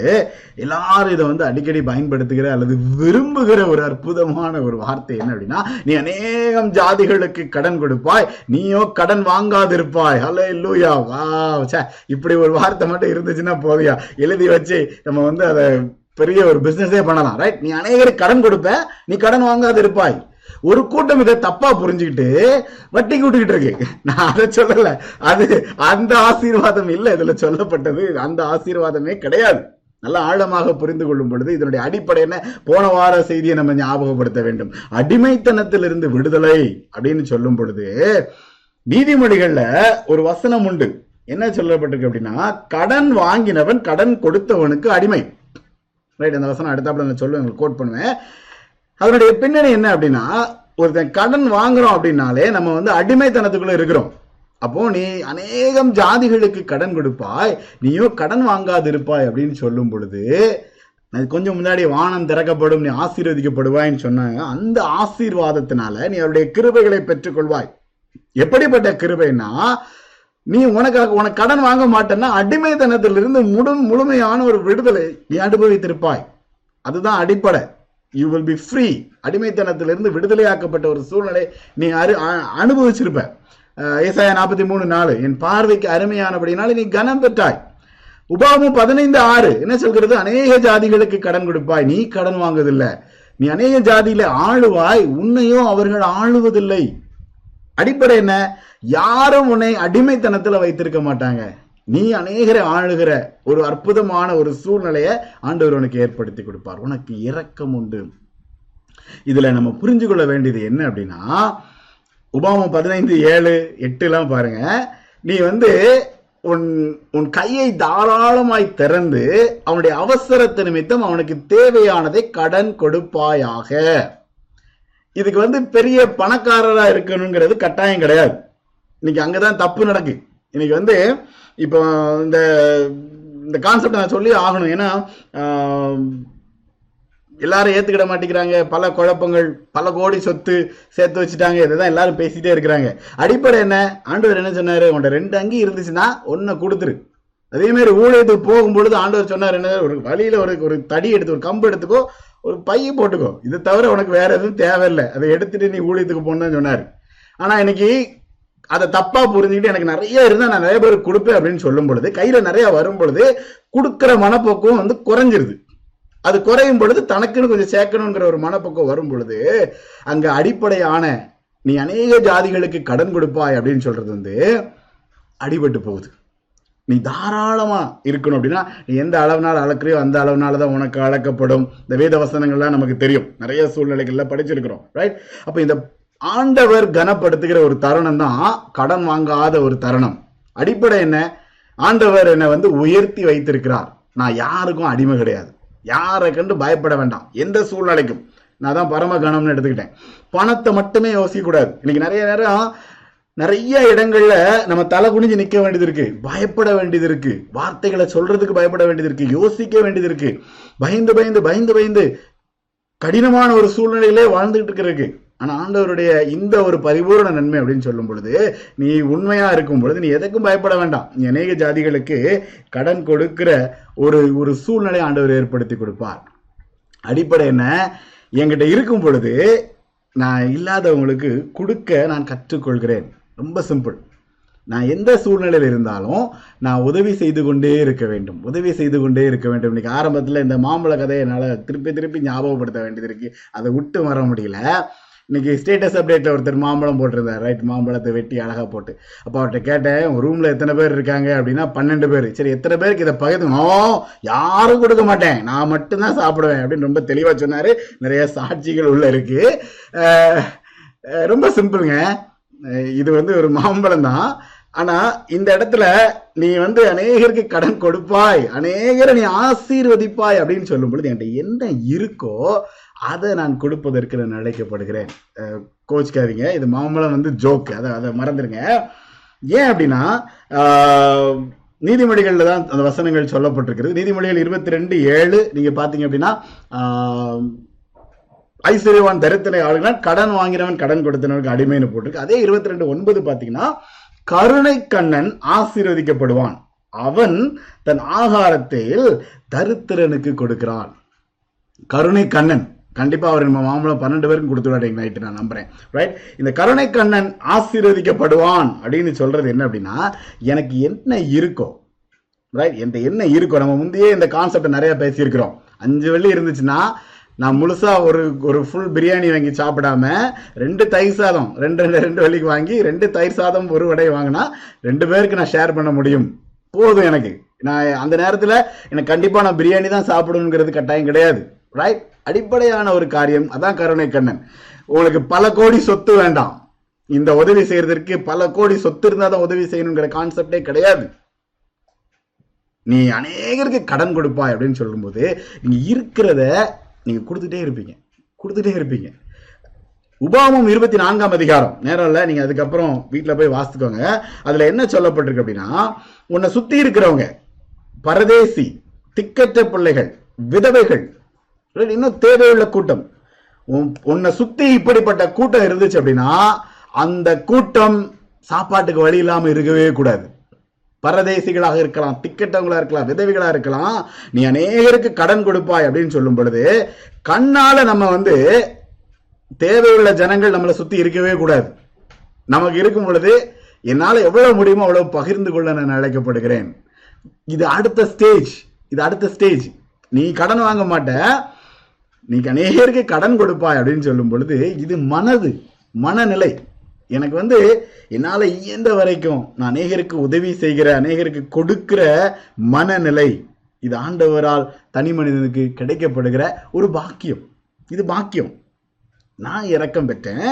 எல்லாரும் இதை வந்து அடிக்கடி பயன்படுத்துகிற அல்லது விரும்புகிற ஒரு அற்புதமான ஒரு வார்த்தை என்ன அப்படின்னா நீ அநேகம் ஜாதிகளுக்கு கடன் கொடுப்பாய் நீயோ கடன் வாங்காதிருப்பாய். ஹலோ லூயா வா சே இப்படி ஒரு வார்த்தை மட்டும் இருந்துச்சுன்னா போதியா? எழுதி வச்சு நம்ம வந்து அதை பெரிய ஒரு பிசினஸே பண்ணலாம் ரைட் நீ அநேகருக்கு கடன் கொடுப்ப நீ கடன் வாங்காது இருப்பாய் ஒரு கூட்டம் இதை தப்பா புரிஞ்சுக்கிட்டு வட்டிக்கு விட்டுக்கிட்டு இருக்கு. நான் அதை சொல்லல. அது அந்த ஆசீர்வாதம் இல்லை இதுல சொல்லப்பட்டது. அந்த ஆசீர்வாதமே கிடையாது. நல்லா ஆழமாக புரிந்து கொள்ளும் பொழுது இதனுடைய அடிப்படை என்ன? போன வார செய்தியை நம்ம ஞாபகப்படுத்த வேண்டும். அடிமைத்தனத்திலிருந்து விடுதலை அப்படின்னு சொல்லும் பொழுது நீதிமொழிகள்ல ஒரு வசனம் உண்டு. என்ன சொல்லப்பட்டிருக்கு அப்படின்னா கடன் வாங்கினவன் கடன் கொடுத்தவனுக்கு அடிமை. ரைட் அந்த வசனம் அடுத்தாப்புல நான் சொல்லுவேன் கோட் பண்ணுவேன். அதனுடைய பின்னணி என்ன அப்படின்னா ஒருத்தன் கடன் வாங்குறோம் அப்படின்னாலே நம்ம வந்து அடிமைத்தனத்துக்குள்ள இருக்கிறோம். அப்போ நீ அநேகம் ஜாதிகளுக்கு கடன் கொடுப்பாய் நீயும் கடன் வாங்காது இருப்பாய் அப்படின்னு சொல்லும் பொழுது கொஞ்சம் முன்னாடி வானம் திறக்கப்படும் நீ ஆசீர்வதிக்கப்படுவாய்ன்னு சொன்னாங்க. அந்த ஆசீர்வாதத்தினால நீ அவருடைய கிருபைகளை பெற்றுக்கொள்வாய். எப்படிப்பட்ட கிருபைன்னா நீ உனக்காக உனக்கு கடன் வாங்க மாட்டேன்னா அடிமைத்தனத்திலிருந்து முழு முழுமையான ஒரு விடுதலை நீ அனுபவித்திருப்பாய். அதுதான் அடிப்படை. யூ வில் பி ஃப்ரீ அடிமைத்தனத்திலிருந்து விடுதலையாக்கப்பட்ட ஒரு சூழ்நிலை நீ அரு அனுபவிச்சிருப்ப. ஏசாய நாற்பத்தி மூணு நாலு. என் பார்வைக்கு அருமையானபடினால நீ கனம் பெற்றாய். உபாகமும் பதினைந்து ஆறு. என்ன சொல்கிறது? அநேக ஜாதிகளுக்கு கடன் கொடுப்பாய். நீ கடன் வாங்குவதில்லை. நீ அநேக ஜாதியில ஆளுவாய். உன்னையும் அவர்கள் ஆளுவதில்லை. அடிப்படை என்ன? யாரும் உன்னை அடிமைத்தனத்துல வைத்திருக்க மாட்டாங்க. நீ அநேகரை ஆளுகிற ஒரு அற்புதமான ஒரு சூழ்நிலையை ஆண்டவர் உனக்கு ஏற்படுத்தி கொடுப்பார். உனக்கு இரக்கம் உண்டு. இதுல நம்ம புரிஞ்சு கொள்ள வேண்டியது என்ன அப்படின்னா உபாமா பதினைந்து ஏழு எட்டுலாம் பாருங்க. நீ வந்து உன் உன் கையை தாராளமாய் திறந்து அவனுடைய அவசரத்து நிமித்தம் அவனுக்கு தேவையானதை கடன் கொடுப்பாயாக. இதுக்கு வந்து பெரிய பணக்காரரா இருக்கணுங்கிறது கட்டாயம் கிடையாது. இன்னைக்கு அங்கதான் தப்பு நடக்கு. இன்னைக்கு வந்து இப்போ இந்த இந்த கான்செப்ட் நான் சொல்லி ஆகணும். ஏன்னா எல்லாரும் ஏத்துக்கிட மாட்டேங்கிறாங்க. பல குழப்பங்கள் பல கோடி சொத்து சேர்த்து வச்சுட்டாங்க. இதுதான் எல்லாரும் பேசிட்டே இருக்கிறாங்க. அடிப்படை என்ன? ஆண்டவர் என்ன சொன்னாரு? உன்ட ரெண்டு அங்கி இருந்துச்சுன்னா ஒன்றை கொடுத்துரு. அதே மாதிரி ஊழியத்துக்கு போகும்பொழுது ஆண்டவர் சொன்னார் என்ன? ஒரு வழியில ஒரு ஒரு தடி எடுத்து ஒரு கம்பு எடுத்துக்கோ ஒரு பைய போட்டுக்கோ. இது தவிர உனக்கு வேற எதுவும் தேவையில்லை. அதை எடுத்துட்டு நீ ஊழியத்துக்கு போகணும்னு சொன்னாரு. ஆனா இன்னைக்கு அதை தப்பா புரிஞ்சுக்கிட்டு எனக்கு நிறைய இருந்தா நான் நிறைய பேருக்கு கொடுப்பேன் அப்படின்னு சொல்லும் பொழுது கையில நிறைய வரும் பொழுது கொடுக்கிற மனப்போக்கம் வந்து குறைஞ்சிருது. அது குறையும் பொழுது தனக்குன்னு கொஞ்சம் சேர்க்கணுங்கிற ஒரு மனப்போக்கம் வரும் பொழுது அங்க அடிப்படையான நீ அநேக ஜாதிகளுக்கு கடன் கொடுப்பாய் அப்படின்னு சொல்றது வந்து அடிபட்டு போகுது. நீ தாராளமா இருக்கணும் அப்படின்னா நீ எந்த அளவுனால அளக்குறியோ அந்த அளவுனால தான் உனக்கு அளக்கப்படும். இந்த வேத வசனங்கள்லாம் நமக்கு தெரியும். நிறைய சூழ்நிலைகள்ல படிச்சிருக்கிறோம் ரைட் அப்ப இந்த ஆண்டவர் கனப்படுத்துகிற ஒரு தருணம் தான் கடன் வாங்காத ஒரு தருணம். அடிப்படை என்ன? ஆண்டவர் என்னை வந்து உயர்த்தி வைத்திருக்கிறார். நான் யாருக்கும் அடிமை கிடையாது. யாரை கண்டு பயப்பட வேண்டாம். எந்த சூழ்நிலைக்கும். நான் தான் பரம கணம்னு எடுத்துக்கிட்டேன். பணத்தை மட்டுமே யோசிக்க கூடாது இன்னைக்கு நிறைய நேரம் நிறைய இடங்கள்ல நம்ம தலை குனிஞ்சு நிக்க வேண்டியது இருக்கு. பயப்பட வேண்டியது இருக்கு. வார்த்தைகளை சொல்றதுக்கு பயப்பட வேண்டியது இருக்கு. யோசிக்க வேண்டியது இருக்கு. பயந்து பயந்து பயந்து பயந்து கடினமான ஒரு சூழ்நிலையிலே வாழ்ந்துகிட்டு இருக்கிறதுக்கு ஆனா ஆண்டவருடைய இந்த ஒரு பரிபூரண நன்மை அப்படின்னு சொல்லும் பொழுது நீ உண்மையா இருக்கும் பொழுது நீ எதுக்கும் பயப்பட வேண்டாம். அநேக ஜாதிகளுக்கு கடன் கொடுக்கிற ஒரு ஒரு சூழ்நிலை ஆண்டவர் ஏற்படுத்தி கொடுப்பார். அடிப்படை என்ன? என்கிட்ட இருக்கும் பொழுது நான் இல்லாதவங்களுக்கு கொடுக்க நான் கற்றுக்கொள்கிறேன். ரொம்ப சிம்பிள். நான் எந்த சூழ்நிலையில் இருந்தாலும் நான் உதவி செய்து கொண்டே இருக்க வேண்டும். உதவி செய்து கொண்டே இருக்க வேண்டும். இன்னைக்கு ஆரம்பத்தில் இந்த மாம்பழ கதையை என்னால் திருப்பி திருப்பி ஞாபகப்படுத்த வேண்டியது இருக்கு. அதை விட்டு வர முடியல. இன்னைக்கு ஸ்டேட்டஸ் அப்டேட்ல ஒருத்தர் மாம்பழம் போட்டிருந்தார். ரைட் மாம்பழத்தை வெட்டி அழகா போட்டு. அப்போ அவர்கிட்ட கேட்டேன் ரூம்ல எத்தனை பேர் இருக்காங்க? அப்படின்னா பன்னெண்டு பேர். சரி எத்தனை பேருக்கு இதை பகிர்ந்துக்கணும்? யாரும் கொடுக்க மாட்டேன். நான் மட்டும்தான் சாப்பிடுவேன். அப்படின்னு ரொம்ப தெளிவா சொன்னாரு. நிறைய சாட்சிகள் உள்ள இருக்கு. ரொம்ப சிம்பிளுங்க. இது வந்து ஒரு மாம்பழம் தான். ஆனா இந்த இடத்துல நீ வந்து அநேகருக்கு கடன் கொடுப்பாய். அநேகரை நீ ஆசீர்வதிப்பாய் அப்படின்னு சொல்லும் பொழுது என்கிட்ட என்ன இருக்கோ அதை நான் கொடுப்பதற்கு நான் அழைக்கப்படுகிறேன். கோச்சிக்காதீங்க. இது மாம்பழம் வந்து ஜோக் அதை அதை மறந்துடுங்க ஏன் அப்படின்னா நீதிமொழிகளில் தான் அந்த வசனங்கள் சொல்லப்பட்டிருக்கிறது. நீதிமொழிகள் இருபத்தி ரெண்டு ஏழு நீங்கள் பார்த்தீங்க அப்படின்னா ஐஸ்வர்யவான் தரித்திரை ஆளுகிறான் கடன் வாங்கினவன் கடன் கொடுத்தவனுக்கு அடிமைன்னு போட்டிருக்கு. அதே இருபத்தி ரெண்டு ஒன்பது பார்த்தீங்கன்னா கருணை கண்ணன் ஆசீர்வதிக்கப்படுவான். அவன் தன் ஆகாரத்தில் தரித்திரனுக்கு கொடுக்கிறான். கருணை கண்ணன். கண்டிப்பா அவர் நம்ம மாம்பழம் பன்னெண்டு பேருக்கும் கொடுத்துருவாரு நைட்டு நான் நம்புறேன். ரைட் இந்த கருணை கண்ணன் ஆசீர்வதிக்கப்படுவான் அப்படின்னு சொல்றது என்ன அப்படின்னா எனக்கு என்ன இருக்கோ ரைட் என்கிட்ட என்ன இருக்கோ நம்ம முந்தையே இந்த கான்செப்ட் நிறைய பேசியிருக்கிறோம். அஞ்சு வெள்ளி இருந்துச்சுன்னா நான் முழுசா ஒரு ஒரு ஃபுல் பிரியாணி வாங்கி சாப்பிடாம ரெண்டு தயிர் சாதம் ரெண்டு ரெண்டு ரெண்டு வெள்ளிக்கு வாங்கி ரெண்டு தயிர் சாதம் ஒரு வடை வாங்கினா ரெண்டு பேருக்கு நான் ஷேர் பண்ண முடியும். போதும் எனக்கு. நான் அந்த நேரத்தில் எனக்கு கண்டிப்பாக நான் பிரியாணி தான் சாப்பிடணுங்கிறது கட்டாயம் கிடையாது. ரைட் அடிப்படையான ஒரு காரியம். அதான் கருணை கண்ணன் உங்களுக்கு பல கோடி சொத்து வேண்டாம். இந்த உதவி செய்யறதற்கு பல கோடி சொத்து இருந்தா தான் உதவி செய்யணுங்கிற கான்செப்டே கிடையாது. நீ அநேகருக்கு கடன் கொடுப்பாய் அப்படின்னு சொல்லும்போது நீங்க இருக்கிறத நீங்க கொடுத்துட்டே இருப்பீங்க. கொடுத்துட்டே இருப்பீங்க. உபாமம் இருபத்தி நான்காம் அதிகாரம். நேரம் இல்லை நீங்க அதுக்கப்புறம் வீட்டில் போய் வாசித்துக்கோங்க அதுல என்ன சொல்லப்பட்டிருக்கு அப்படின்னா உன்னை சுத்தி இருக்கிறவங்க பரதேசி திக்கற்ற பிள்ளைகள் விதவைகள்? இன்னும் தேவையுள்ள கூட்டம். உன்- உன்னை சுத்தி இப்படிப்பட்ட கூட்டம் இருந்துச்சு அப்படின்னா அந்த கூட்டம் சாப்பாட்டுக்கு வழி இல்லாம இருக்கவே கூடாது. பரதேசிகளாக இருக்கலாம் திக்கட்டவங்களா இருக்கலாம் விதவிகளா இருக்கலாம் நீ அநேகருக்கு கடன் கொடுப்பாய் அப்படின்னு சொல்லும் பொழுது கண்ணால நம்ம வந்து தேவையுள்ள ஜனங்கள் நம்மளை சுத்தி இருக்கவே கூடாது. நமக்கு இருக்கும் பொழுது என்னால எவ்வளவு முடியுமோ அவ்வளவு பகிர்ந்து கொள்ள நான் அழைக்கப்படுகிறேன். இது அடுத்த ஸ்டேஜ் இது அடுத்த ஸ்டேஜ் நீ கடன் வாங்க மாட்ட. நீ அநேகருக்கு கடன் கொடுப்பாய் அப்படின்னு சொல்லும் பொழுது இது மனது மனநிலை. எனக்கு வந்து என்னால் இயன்ற வரைக்கும் நான் அநேகருக்கு உதவி செய்கிற அநேகருக்கு கொடுக்கிற மனநிலை. இது ஆண்டவரால் தனி மனிதனுக்கு கிடைக்கப்படுகிற ஒரு பாக்கியம். இது பாக்கியம். நான் இறக்கம் பெற்றேன்.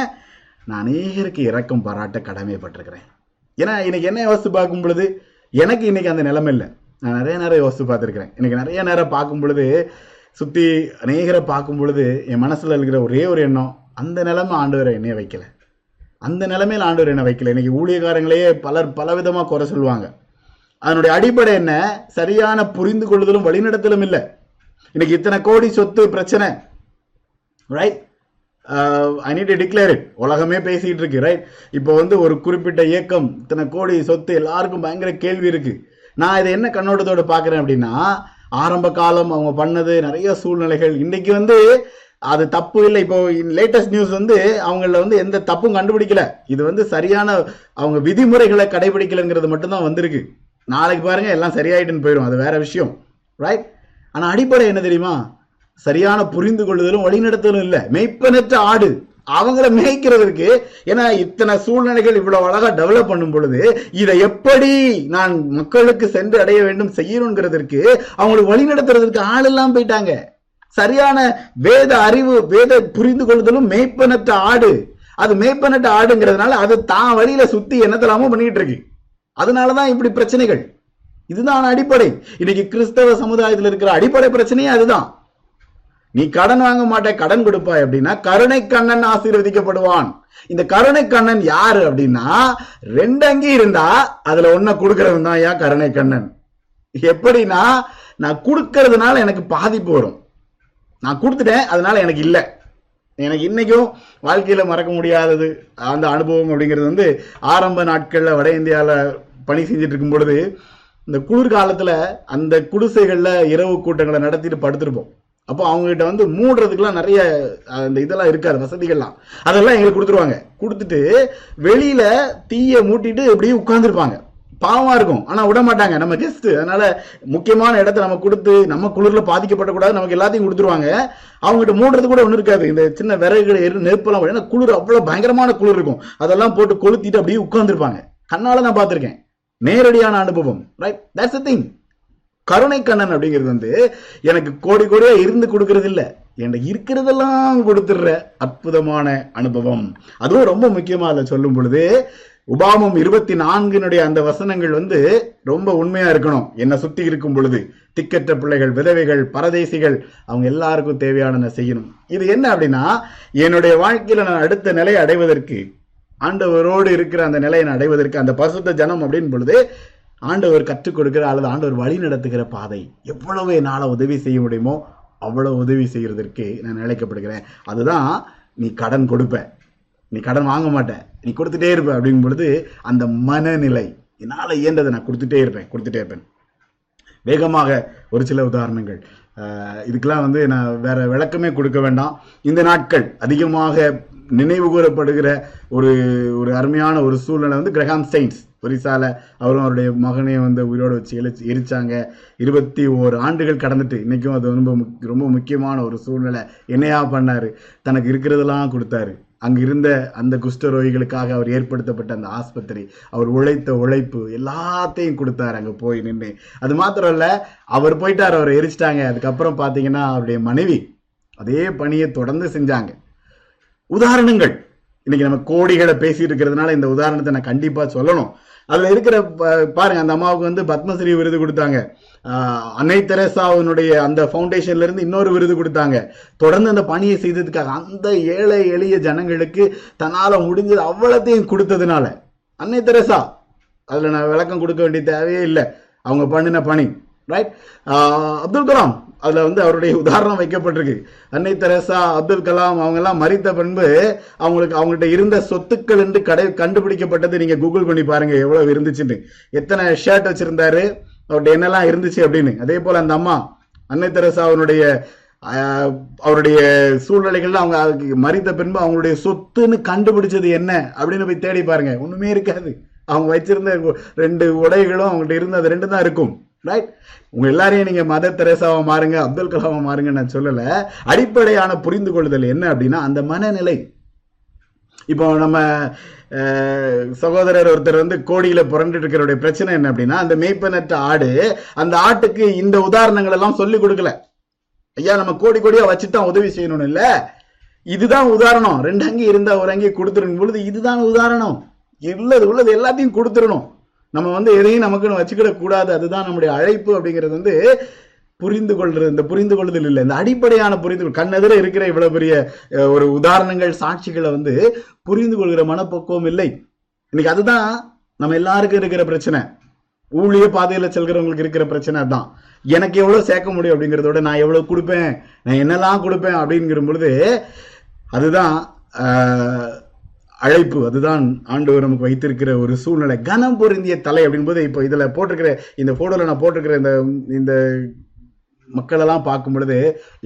நான் அநேகருக்கு இறக்கம் பாராட்ட கடமைப்பட்டிருக்கிறேன் ஏன்னா இன்னைக்கு என்ன யோசித்து பார்க்கும் பொழுது எனக்கு இன்னைக்கு அந்த நிலைமை இல்லை. நான் நிறைய நேரம் யோசித்து பார்த்துருக்கிறேன். இன்னைக்கு நிறைய நேரம் பார்க்கும் பொழுது சுற்றி அநேகரை பார்க்கும் பொழுது என் மனசில் இருக்கிற ஒரே ஒரு எண்ணம் அந்த நிலைமை ஆண்டவரை என்னைய வைக்கல. அந்த நிலைமையில் ஆண்டவர் என்ன வைக்கல. இன்னைக்கு ஊழியக்காரங்களையே பலர் பலவிதமாக குறை சொல்லுவாங்க. அதனுடைய அடிப்படை என்ன? சரியான புரிந்து கொள்ளுதலும் வழிநடத்தலும் இல்லை. இன்னைக்கு இத்தனை கோடி சொத்து பிரச்சனை. Right I need declare it உலகமே பேசிட்டு இருக்கு ரைட் இப்போ வந்து ஒரு குறிப்பிட்ட இயக்கம் இத்தனை கோடி சொத்து எல்லாருக்கும் பயங்கர கேள்வி இருக்கு. நான் இதை என்ன கண்ணோட்டத்தோடு பார்க்குறேன் அப்படின்னா ஆரம்ப காலம் அவங்க பண்ணது நிறைய சூழ்நிலைகள். இன்னைக்கு வந்து அது தப்பு இல்லை. இப்போ லேட்டஸ்ட் நியூஸ் வந்து அவங்கள வந்து எந்த தப்பும் கண்டுபிடிக்கல. இது வந்து சரியான அவங்க விதிமுறைகளை கடைபிடிக்கலங்கிறது மட்டும்தான் வந்திருக்கு. நாளைக்கு பாருங்க எல்லாம் சரியாயிட்டுன்னு போயிடும். அது வேற விஷயம். ரைட் ஆனா அடிப்படை என்ன தெரியுமா? சரியான புரிந்து கொள்ளுதலும் வழிநடத்தலும் இல்லை. மெய்ப்பனற்ற ஆடு. அவங்கள மேய்க்கிறதுக்கு ஏன்னா இத்தனை சூழ்நிலைகள் இவ்வளவு அழகா டெவலப் பண்ணும் பொழுது இதை எப்படி நான் மக்களுக்கு சென்று அடைய வேண்டும் செய்யணுங்கிறதுக்கு அவங்களுக்கு வழி நடத்துறதுக்கு ஆள் எல்லாம் போயிட்டாங்க. சரியான வேத அறிவு வேத புரிந்து கொள்ளுதலும் மேய்ப்பனற்ற ஆடு. அது மேய்ப்பனற்ற ஆடுங்கிறதுனால அது தான் வழியில சுத்தி என்னத்தலாமோ பண்ணிட்டு இருக்கு. அதனாலதான் இப்படி பிரச்சனைகள். இதுதான் அடிப்படை. இன்னைக்கு கிறிஸ்தவ சமுதாயத்தில் இருக்கிற அடிப்படை பிரச்சனையே அதுதான். நீ கடன் வாங்க மாட்டே கடன் கொடுப்பாய் அப்படின்னா கருணை கண்ணன் ஆசீர்வதிக்கப்படுவான். இந்த கருணை கண்ணன் யாரு அப்படின்னா ரெண்டு அங்கி இருந்தா அதுல ஒன்ன கொடுக்கறவன் தான் ஏன் கருணை கண்ணன். எப்படின்னா நான் கொடுக்கறதுனால எனக்கு பாதிப்பு வரும். நான் கொடுத்துட்டேன் அதனால எனக்கு இல்லை. எனக்கு இன்னைக்கும் வாழ்க்கையில மறக்க முடியாதது அந்த அனுபவம் அப்படிங்கிறது வந்து ஆரம்ப நாட்கள்ல வட இந்தியாவில் பணி செஞ்சுட்டு இருக்கும் பொழுது இந்த குளிர்காலத்துல அந்த குடிசைகள்ல இரவு கூட்டங்களை நடத்திட்டு படுத்திருப்போம். அப்போ அவங்ககிட்ட வந்து மூடுறதுக்குலாம் நிறைய அந்த இதெல்லாம் இருக்காது வசதிகள்லாம். அதெல்லாம் எங்களுக்கு கொடுத்துருவாங்க. கொடுத்துட்டு வெளியில தீயை மூட்டிட்டு இப்படியே உட்காந்துருப்பாங்க பாவமா இருக்கும். ஆனா விட மாட்டாங்க. நம்ம கெஸ்ட் அதனால முக்கியமான இடத்த நம்ம கொடுத்து நம்ம குளிர்ல பாதிக்கப்படக்கூடாது நமக்கு எல்லாத்தையும் கொடுத்துருவாங்க. அவங்ககிட்ட மூடுறது கூட ஒன்றும் இருக்காது. இந்த சின்ன விறகுகள் எரு நெருப்பெல்லாம் ஏன்னா குளிர் அவ்வளவு பயங்கரமான குளிர் இருக்கும். அதெல்லாம் போட்டு கொளுத்திட்டு அப்படியே உட்காந்துருப்பாங்க கண்ணால நான் பார்த்துருக்கேன். நேரடியான அனுபவம். ரைட் தட்ஸ் திங் கருணை கண்ணன் அப்படிங்கிறது வந்து எனக்கு கோடி கோடியா இருந்து கொடுக்கறது இல்ல என்கிட்ட இருக்கிறதெல்லாம் கொடுத்துடுற அற்புதமான அனுபவம். அதுவும் ரொம்ப முக்கியமா அதை சொல்லும் பொழுது உபாமம் இருபத்தி நான்கினுடைய அந்த வசனங்கள் வந்து ரொம்ப உண்மையா இருக்கணும். என்னை சுத்தி இருக்கும் பொழுது திக்கற்ற பிள்ளைகள் விதவைகள் பரதேசிகள் அவங்க எல்லாருக்கும் தேவையானதை செய்யணும். இது என்ன அப்படின்னா என்னுடைய வாழ்க்கையில நான் அடுத்த நிலையை அடைவதற்கு ஆண்டவரோடு இருக்கிற அந்த நிலையை நான் அடைவதற்கு அந்த பசுத்த ஜனம் அப்படின்னு பொழுது ஆண்டவர் கற்றுக் கொடுக்கிற அல்லது ஆண்டவர் வழி நடத்துகிற பாதை எவ்வளவு என்னால் உதவி செய்ய முடியுமோ அவ்வளவு உதவி செய்கிறதற்கு நான் நினைக்கப்படுகிறேன் அதுதான் நீ கடன் கொடுப்ப. நீ கடன் வாங்க மாட்டேன் நீ கொடுத்துட்டே இருப்ப அப்படிங்கும் பொழுது அந்த மனநிலை என்னால் இயன்றதை நான் கொடுத்துட்டே இருப்பேன் கொடுத்துட்டே இருப்பேன். வேகமாக ஒரு சில உதாரணங்கள். இதுக்கெல்லாம் வந்து நான் வேற விளக்கமே கொடுக்க வேண்டாம். இந்த நாட்கள் அதிகமாக நினைவு கூறப்படுகிற ஒரு ஒரு அருமையான ஒரு சூழ்நிலை வந்து கிரகாம் சைன்ஸ் ஒரிசால அவரும் அவருடைய மகனையும் வந்து உயிரோடு வச்சு எழுச்சி எரிச்சாங்க. இருபத்தி ஓரு ஆண்டுகள் கடந்துட்டு இன்னைக்கும் அது ரொம்ப முக்- ரொம்ப முக்கியமான ஒரு சூழ்நிலை. என்னையா பண்ணாரு? தனக்கு இருக்கிறதெல்லாம் கொடுத்தாரு. அங்க இருந்த அந்த குஷ்டரோகிகளுக்காக அவர் ஏற்படுத்தப்பட்ட அந்த ஆஸ்பத்திரி அவர் உழைத்த உழைப்பு எல்லாத்தையும் கொடுத்தாரு அங்க போய் நின்று அது மாத்திரம் இல்ல அவர் போயிட்டார் அவரை எரிச்சிட்டாங்க. அதுக்கப்புறம் பாத்தீங்கன்னா அவருடைய மனைவி அதே பணியை தொடர்ந்து செஞ்சாங்க. உதாரணங்கள். இன்னைக்கு நம்ம கோடிகளை பேசிட்டு இருக்கிறதுனால இந்த உதாரணத்தை நான் கண்டிப்பா சொல்லணும். அதுல இருக்கிற ப- பாருங்க அந்த அம்மாவுக்கு வந்து பத்மஸ்ரீ விருது கொடுத்தாங்க. அன்னை தெரசாவினுடைய அந்த ஃபவுண்டேஷன்ல இருந்து இன்னொரு விருது கொடுத்தாங்க. தொடர்ந்து அந்த பணியை செய்ததுக்காக அந்த ஏழை எளிய ஜனங்களுக்கு தன்னால முடிஞ்சது அவ்வளத்தையும் கொடுத்ததுனால அன்னை தெரசா அதுல நான் விளக்கம் கொடுக்க வேண்டிய தேவையே இல்லை. அவங்க பண்ணின பணி ரைட் அப்துல் கலாம் அதில் வந்து அவருடைய உதாரணம் வைக்கப்பட்டிருக்கு. அன்னை தெரசா அப்துல் கலாம் அவங்கெல்லாம் மறித்த பின்பு அவங்களுக்கு அவங்கள்ட்ட இருந்த சொத்துக்கள் என்று கடை கண்டுபிடிக்கப்பட்டது நீங்கள் கூகுள் பண்ணி பாருங்கள் எவ்வளவு இருந்துச்சுன்னு. எத்தனை ஷர்ட் வச்சுருந்தாரு அவர்கிட்ட என்னெல்லாம் இருந்துச்சு அப்படின்னு. அதே போல் அந்த அம்மா அன்னை தெரசா அவனுடைய அவருடைய சூழ்நிலைகள்ல அவங்க அதுக்கு மறித்த பின்பு அவங்களுடைய சொத்துன்னு கண்டுபிடிச்சது என்ன அப்படின்னு போய் தேடி பாருங்க. ஒண்ணுமே இருக்காது. அவங்க வச்சிருந்த ரெண்டு உடைகளும் அவங்கள்ட்ட இருந்த அது ரெண்டு தான் இருக்கும். ரைட் உங்க எல்லாரையும் நீங்க மத தெரேசாவை மாறுங்க அப்துல் கலாமை மாறுங்க நான் சொல்லல. அடிப்படையான புரிந்து கொள்ளுதல் என்ன அப்படின்னா அந்த மனநிலை. இப்போ நம்ம சகோதரர் ஒருத்தர் வந்து கோடியில புரண்டுட்டு இருக்கிறவருடைய பிரச்சனை என்ன அப்படின்னா அந்த மேய்ப்பனற்ற ஆடு அந்த ஆட்டுக்கு இந்த உதாரணங்கள் எல்லாம் சொல்லி கொடுக்கல. ஐயா நம்ம கோடி கோடியா வச்சுதான் உதவி செய்யணும்னு இல்ல. இதுதான் உதாரணம். ரெண்டு அங்கி இருந்தா ஒரு அங்கி கொடுத்துரும் பொழுது இதுதான் உதாரணம். உள்ளது உள்ளது எல்லாத்தையும் கொடுத்துடணும். நம்ம வந்து எதையும் நமக்குன்னு வச்சுக்கிட கூடாது அதுதான் நம்முடைய அழைப்பு அப்படிங்கிறது வந்து புரிந்து கொள்றது. இந்த புரிந்து கொள்ளுதல் இல்லை. இந்த அடிப்படையான புரிந்து கண்ணெதிர இருக்கிற இவ்வளவு பெரிய ஒரு உதாரணங்கள் சாட்சிகளை வந்து புரிந்து கொள்கிற மனப்பக்குவம் இல்லை. இன்னைக்கு அதுதான் நம்ம எல்லாருக்கும் இருக்கிற பிரச்சனை. ஊழிய பாதையில செல்கிறவங்களுக்கு இருக்கிற பிரச்சனை அதுதான். எனக்கு எவ்வளவு சேர்க்க முடியும் அப்படிங்கிறத விட நான் எவ்வளவு கொடுப்பேன்? நான் என்னெல்லாம் கொடுப்பேன் அப்படிங்கிற பொழுது அதுதான் அழைப்பு அதுதான் ஆண்டவர் நமக்கு வைத்திருக்கிற ஒரு சூழ்நிலை. கனம் பொருந்திய தலை அப்படின்போது இப்போ இதில் போட்டிருக்கிற இந்த போட்டோல நான் போட்டிருக்கிற இந்த இந்த மக்களெல்லாம் பார்க்கும் பொழுது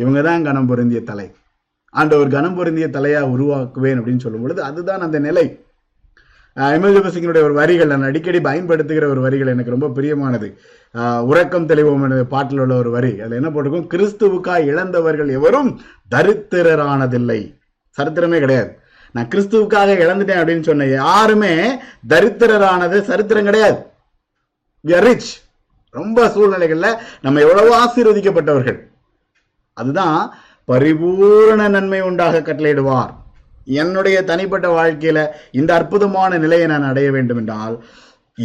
இவங்க தான் கனம் பொருந்திய தலை. ஆண்டவர் கனம் பொருந்திய தலையா உருவாக்குவேன் அப்படின்னு சொல்லும் பொழுது அதுதான் அந்த நிலை. எம்எல்ஏ ஒரு வரிகள் நான் அடிக்கடி பயன்படுத்துகிற ஒரு வரிகள் எனக்கு ரொம்ப பிரியமானது. உறக்கம் தெளிவோம் என்ற பாட்டில் உள்ள ஒரு வரி. அதில் என்ன போட்டிருக்கோம்? கிறிஸ்துவுக்காய் இழந்தவர்கள் எவரும் தரித்திரரானதில்லை. சரித்திரமே கிடையாது. நான் கிறிஸ்துவுக்காக இழந்துட்டேன் அப்படின்னு சொன்ன யாருமே தரித்திரரானது சரித்திரம் கிடையாது. ரிச் ரொம்ப சூழ்நிலைகள்ல நம்ம எவ்வளவோ ஆசீர்வதிக்கப்பட்டவர்கள். அதுதான் பரிபூரண நன்மை உண்டாக கட்டளையிடுவார். என்னுடைய தனிப்பட்ட வாழ்க்கையில இந்த அற்புதமான நிலையை நான் அடைய வேண்டும் என்றால்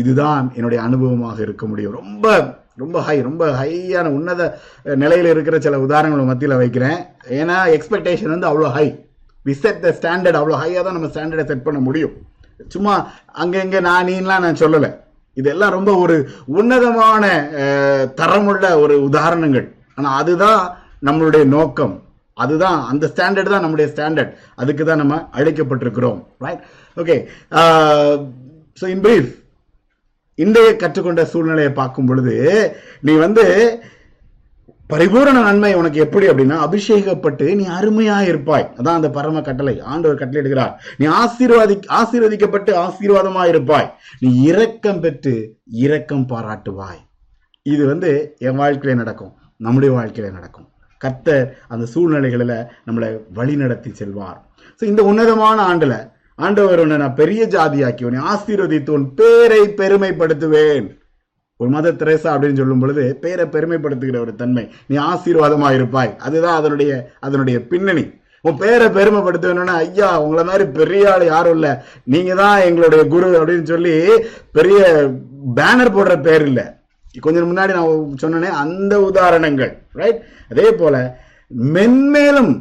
இதுதான் என்னுடைய அனுபவமாக இருக்க முடியும். ரொம்ப ரொம்ப ஹை ரொம்ப ஹையான உன்னத நிலையில இருக்கிற சில உதாரணங்களை மத்தியில் வைக்கிறேன். ஏன்னா எக்ஸ்பெக்டேஷன் வந்து அவ்வளோ high we set the standard அவ்வளோ ஹையாக தான் நம்ம ஸ்டாண்டர்டை செட் பண்ண முடியும். சும்மா அங்கங்க நான் நீன்லாம் நான் சொல்லலை. இதெல்லாம் ரொம்ப ஒரு உன்னதமான தரமுள்ள ஒரு உதாரணங்கள். ஆனால் அதுதான் நம்மளுடைய நோக்கம். அதுதான் அந்த ஸ்டாண்டர்ட் தான் நம்முடைய ஸ்டாண்டர்ட் அதுக்கு தான் நம்ம அழைக்கப்பட்டிருக்கிறோம். Right okay so in brief இன்றைய கற்றுக்கொண்ட சூழ்நிலையை பார்க்கும் பொழுது நீ வந்து பரிபூரண நன்மை உனக்கு எப்படி அப்படின்னா அபிஷேகப்பட்டு நீ அருமையா இருப்பாய் அதான் அந்த பரம கட்டளை. ஆண்டவர் கட்டளை எடுக்கிறார் நீ ஆசீர்வாதி ஆசீர்வதிக்கப்பட்டு ஆசீர்வாதமா இருப்பாய் நீ இரக்கம் பெற்று இரக்கம் பாராட்டுவாய். இது வந்து என் வாழ்க்கையில நடக்கும். நம்முடைய வாழ்க்கையில நடக்கும். கர்த்தர் அந்த சூழ்நிலைகளில் நம்மளை வழி நடத்தி செல்வார். ஸோ இந்த உன்னதமான ஆண்டில் ஆண்டவர் உன்னை நான் பெரிய ஜாதியாக்கி உன்னை ஆசீர்வதித்து உன் பேரை பெருமைப்படுத்துவேன். ஒரு மத திரேசா அப்படின்னு சொல்லும் பொழுது பேரை பெருமைப்படுத்துகிற ஒரு தன்மை. நீ ஆசீர்வாதமா இருப்பாய். அதுதான் அதனுடைய அதனுடைய பின்னணி. உன் பேரை பெருமைப்படுத்த வேணும்னா ஐயா உங்களை மாதிரி பெரிய ஆள் யாரும் இல்ல. நீங்க தான் எங்களுடைய குரு அப்படின்னு சொல்லி பெரிய பேனர் போடுற பேர் இல்ல. கொஞ்சம் முன்னாடி நான் சொன்னனே அந்த உதாரணங்கள் ரைட் அதே போல மென்மேலும்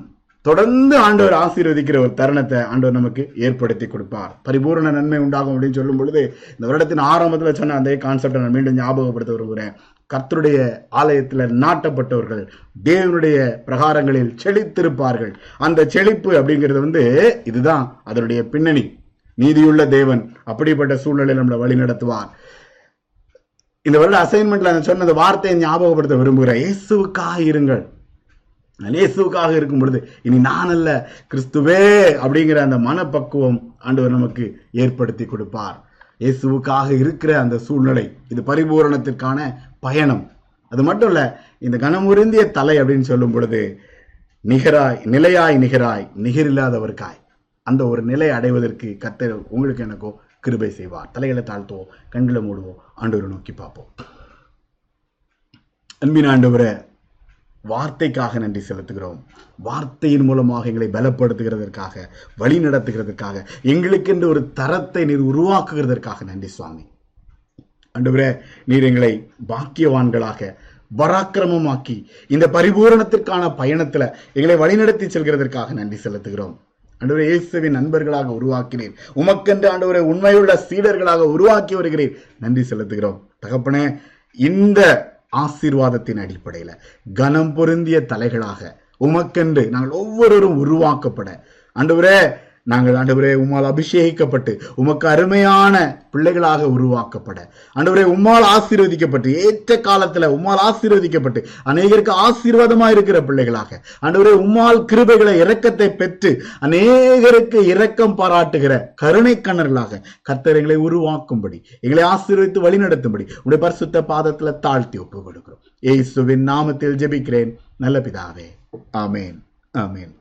தொடர்ந்து ஆண்டவர் ஆசீர்வதிக்கிற ஒரு தருணத்தை ஆண்டவர் நமக்கு ஏற்படுத்தி கொடுப்பார். பரிபூரண நன்மை உண்டாகும் அப்படின்னு சொல்லும் பொழுது இந்த வருடத்தின் ஆரம்பத்தில் சொன்ன அந்த கான்செப்டை நான் மீண்டும் ஞாபகப்படுத்த விரும்புகிறேன். கர்த்தருடைய ஆலயத்தில் நாட்டப்பட்டவர்கள் தேவனுடைய பிரகாரங்களில் செழித்திருப்பார்கள். அந்த செழிப்பு அப்படிங்கிறது வந்து இதுதான் அதனுடைய பின்னணி. நீதியுள்ள தேவன் அப்படிப்பட்ட சூழ்நிலையில் நம்மளை வழி நடத்துவார். இந்த வருட அசைன்மெண்ட்ல நான் சொன்ன வார்த்தையை ஞாபகப்படுத்த விரும்புகிறேன். இயேசுக்காக இருங்கள் இயேசுக்காக இயேசுவுக்காக இருக்கும் பொழுது இனி நான் அல்ல கிறிஸ்துவே அப்படிங்கிற அந்த மனப்பக்குவம் ஆண்டவர் நமக்கு ஏற்படுத்தி கொடுப்பார். இயேசுவுக்காக இருக்கிற அந்த சூழ்நிலை இது பரிபூரணத்திற்கான பயணம். அது மட்டும் இல்ல இந்த கனமுருந்திய தலை அப்படின்னு சொல்லும் பொழுது நிகராய் நிலையாய் நிகராய் நிகரில்லாதவர்காய் அந்த ஒரு நிலை அடைவதற்கு கர்த்தர் உங்களுக்கு எனக்கோ கிருபை செய்வார். தலைகளை தாழ்த்துவோம் கண்களை மூடுவோம் ஆண்டவரை நோக்கி பார்ப்போம். அன்பின் ஆண்டவரை வார்த்தைக்காக நன்றி செலுத்துகிறோம். வார்த்தையின் மூலமாக எங்களை பலப்படுத்துகிறதற்காக வழி நடத்துகிறதற்காக எங்களுக்கென்று ஒரு தரத்தை நீர் உருவாக்குகிறதற்காக நன்றி சுவாமி. ஆண்டவரே நீர் எங்களை பாக்கியவான்களாக பராக்கிரமமாக்கி இந்த பரிபூரணத்திற்கான பயணத்துல எங்களை வழிநடத்தி செல்கிறதற்காக நன்றி செலுத்துகிறோம். அன்றுவரே இயேசுவின் நண்பர்களாக உருவாக்கினீர். உமக்கென்று ஆண்டவரை உண்மையுள்ள சீடர்களாக உருவாக்கி வருகிறீர். நன்றி செலுத்துகிறோம். தகப்பனே இந்த ஆசீர்வாதத்தின் அடிப்படையில் கனம் பொருந்திய தலைகளாக உமக்கென்று நாங்கள் ஒவ்வொருவரும் உருவாக்கப்பட. அன்றுவரே நாங்கள் ஆண்டவரே உம்மால் அபிஷேகிக்கப்பட்டு உமக்கு அருமையான பிள்ளைகளாக உருவாக்கப்பட. ஆண்டவரே உம்மால் ஆசீர்வதிக்கப்பட்டு ஏற்ற காலத்துல உம்மால் ஆசீர்வதிக்கப்பட்டு அநேகருக்கு ஆசீர்வாதமா இருக்கிற பிள்ளைகளாக. ஆண்டவரே உம்மால் கிருபைகளை இரக்கத்தை பெற்று அநேகருக்கு இரக்கம் பாராட்டுகிற கருணை கண்ணர்களாக கத்தரைகளை எங்களை உருவாக்கும்படி எங்களை ஆசீர்வதித்து வழிநடத்தும்படி உடைய பரிசுத்த பாதத்துல தாழ்த்தி ஒப்பு கொடுக்கிறோம் ஏசுவின் நாமத்தில் ஜெபிக்கிறேன். நல்ல பிதாவே. ஆமேன். ஆமேன்.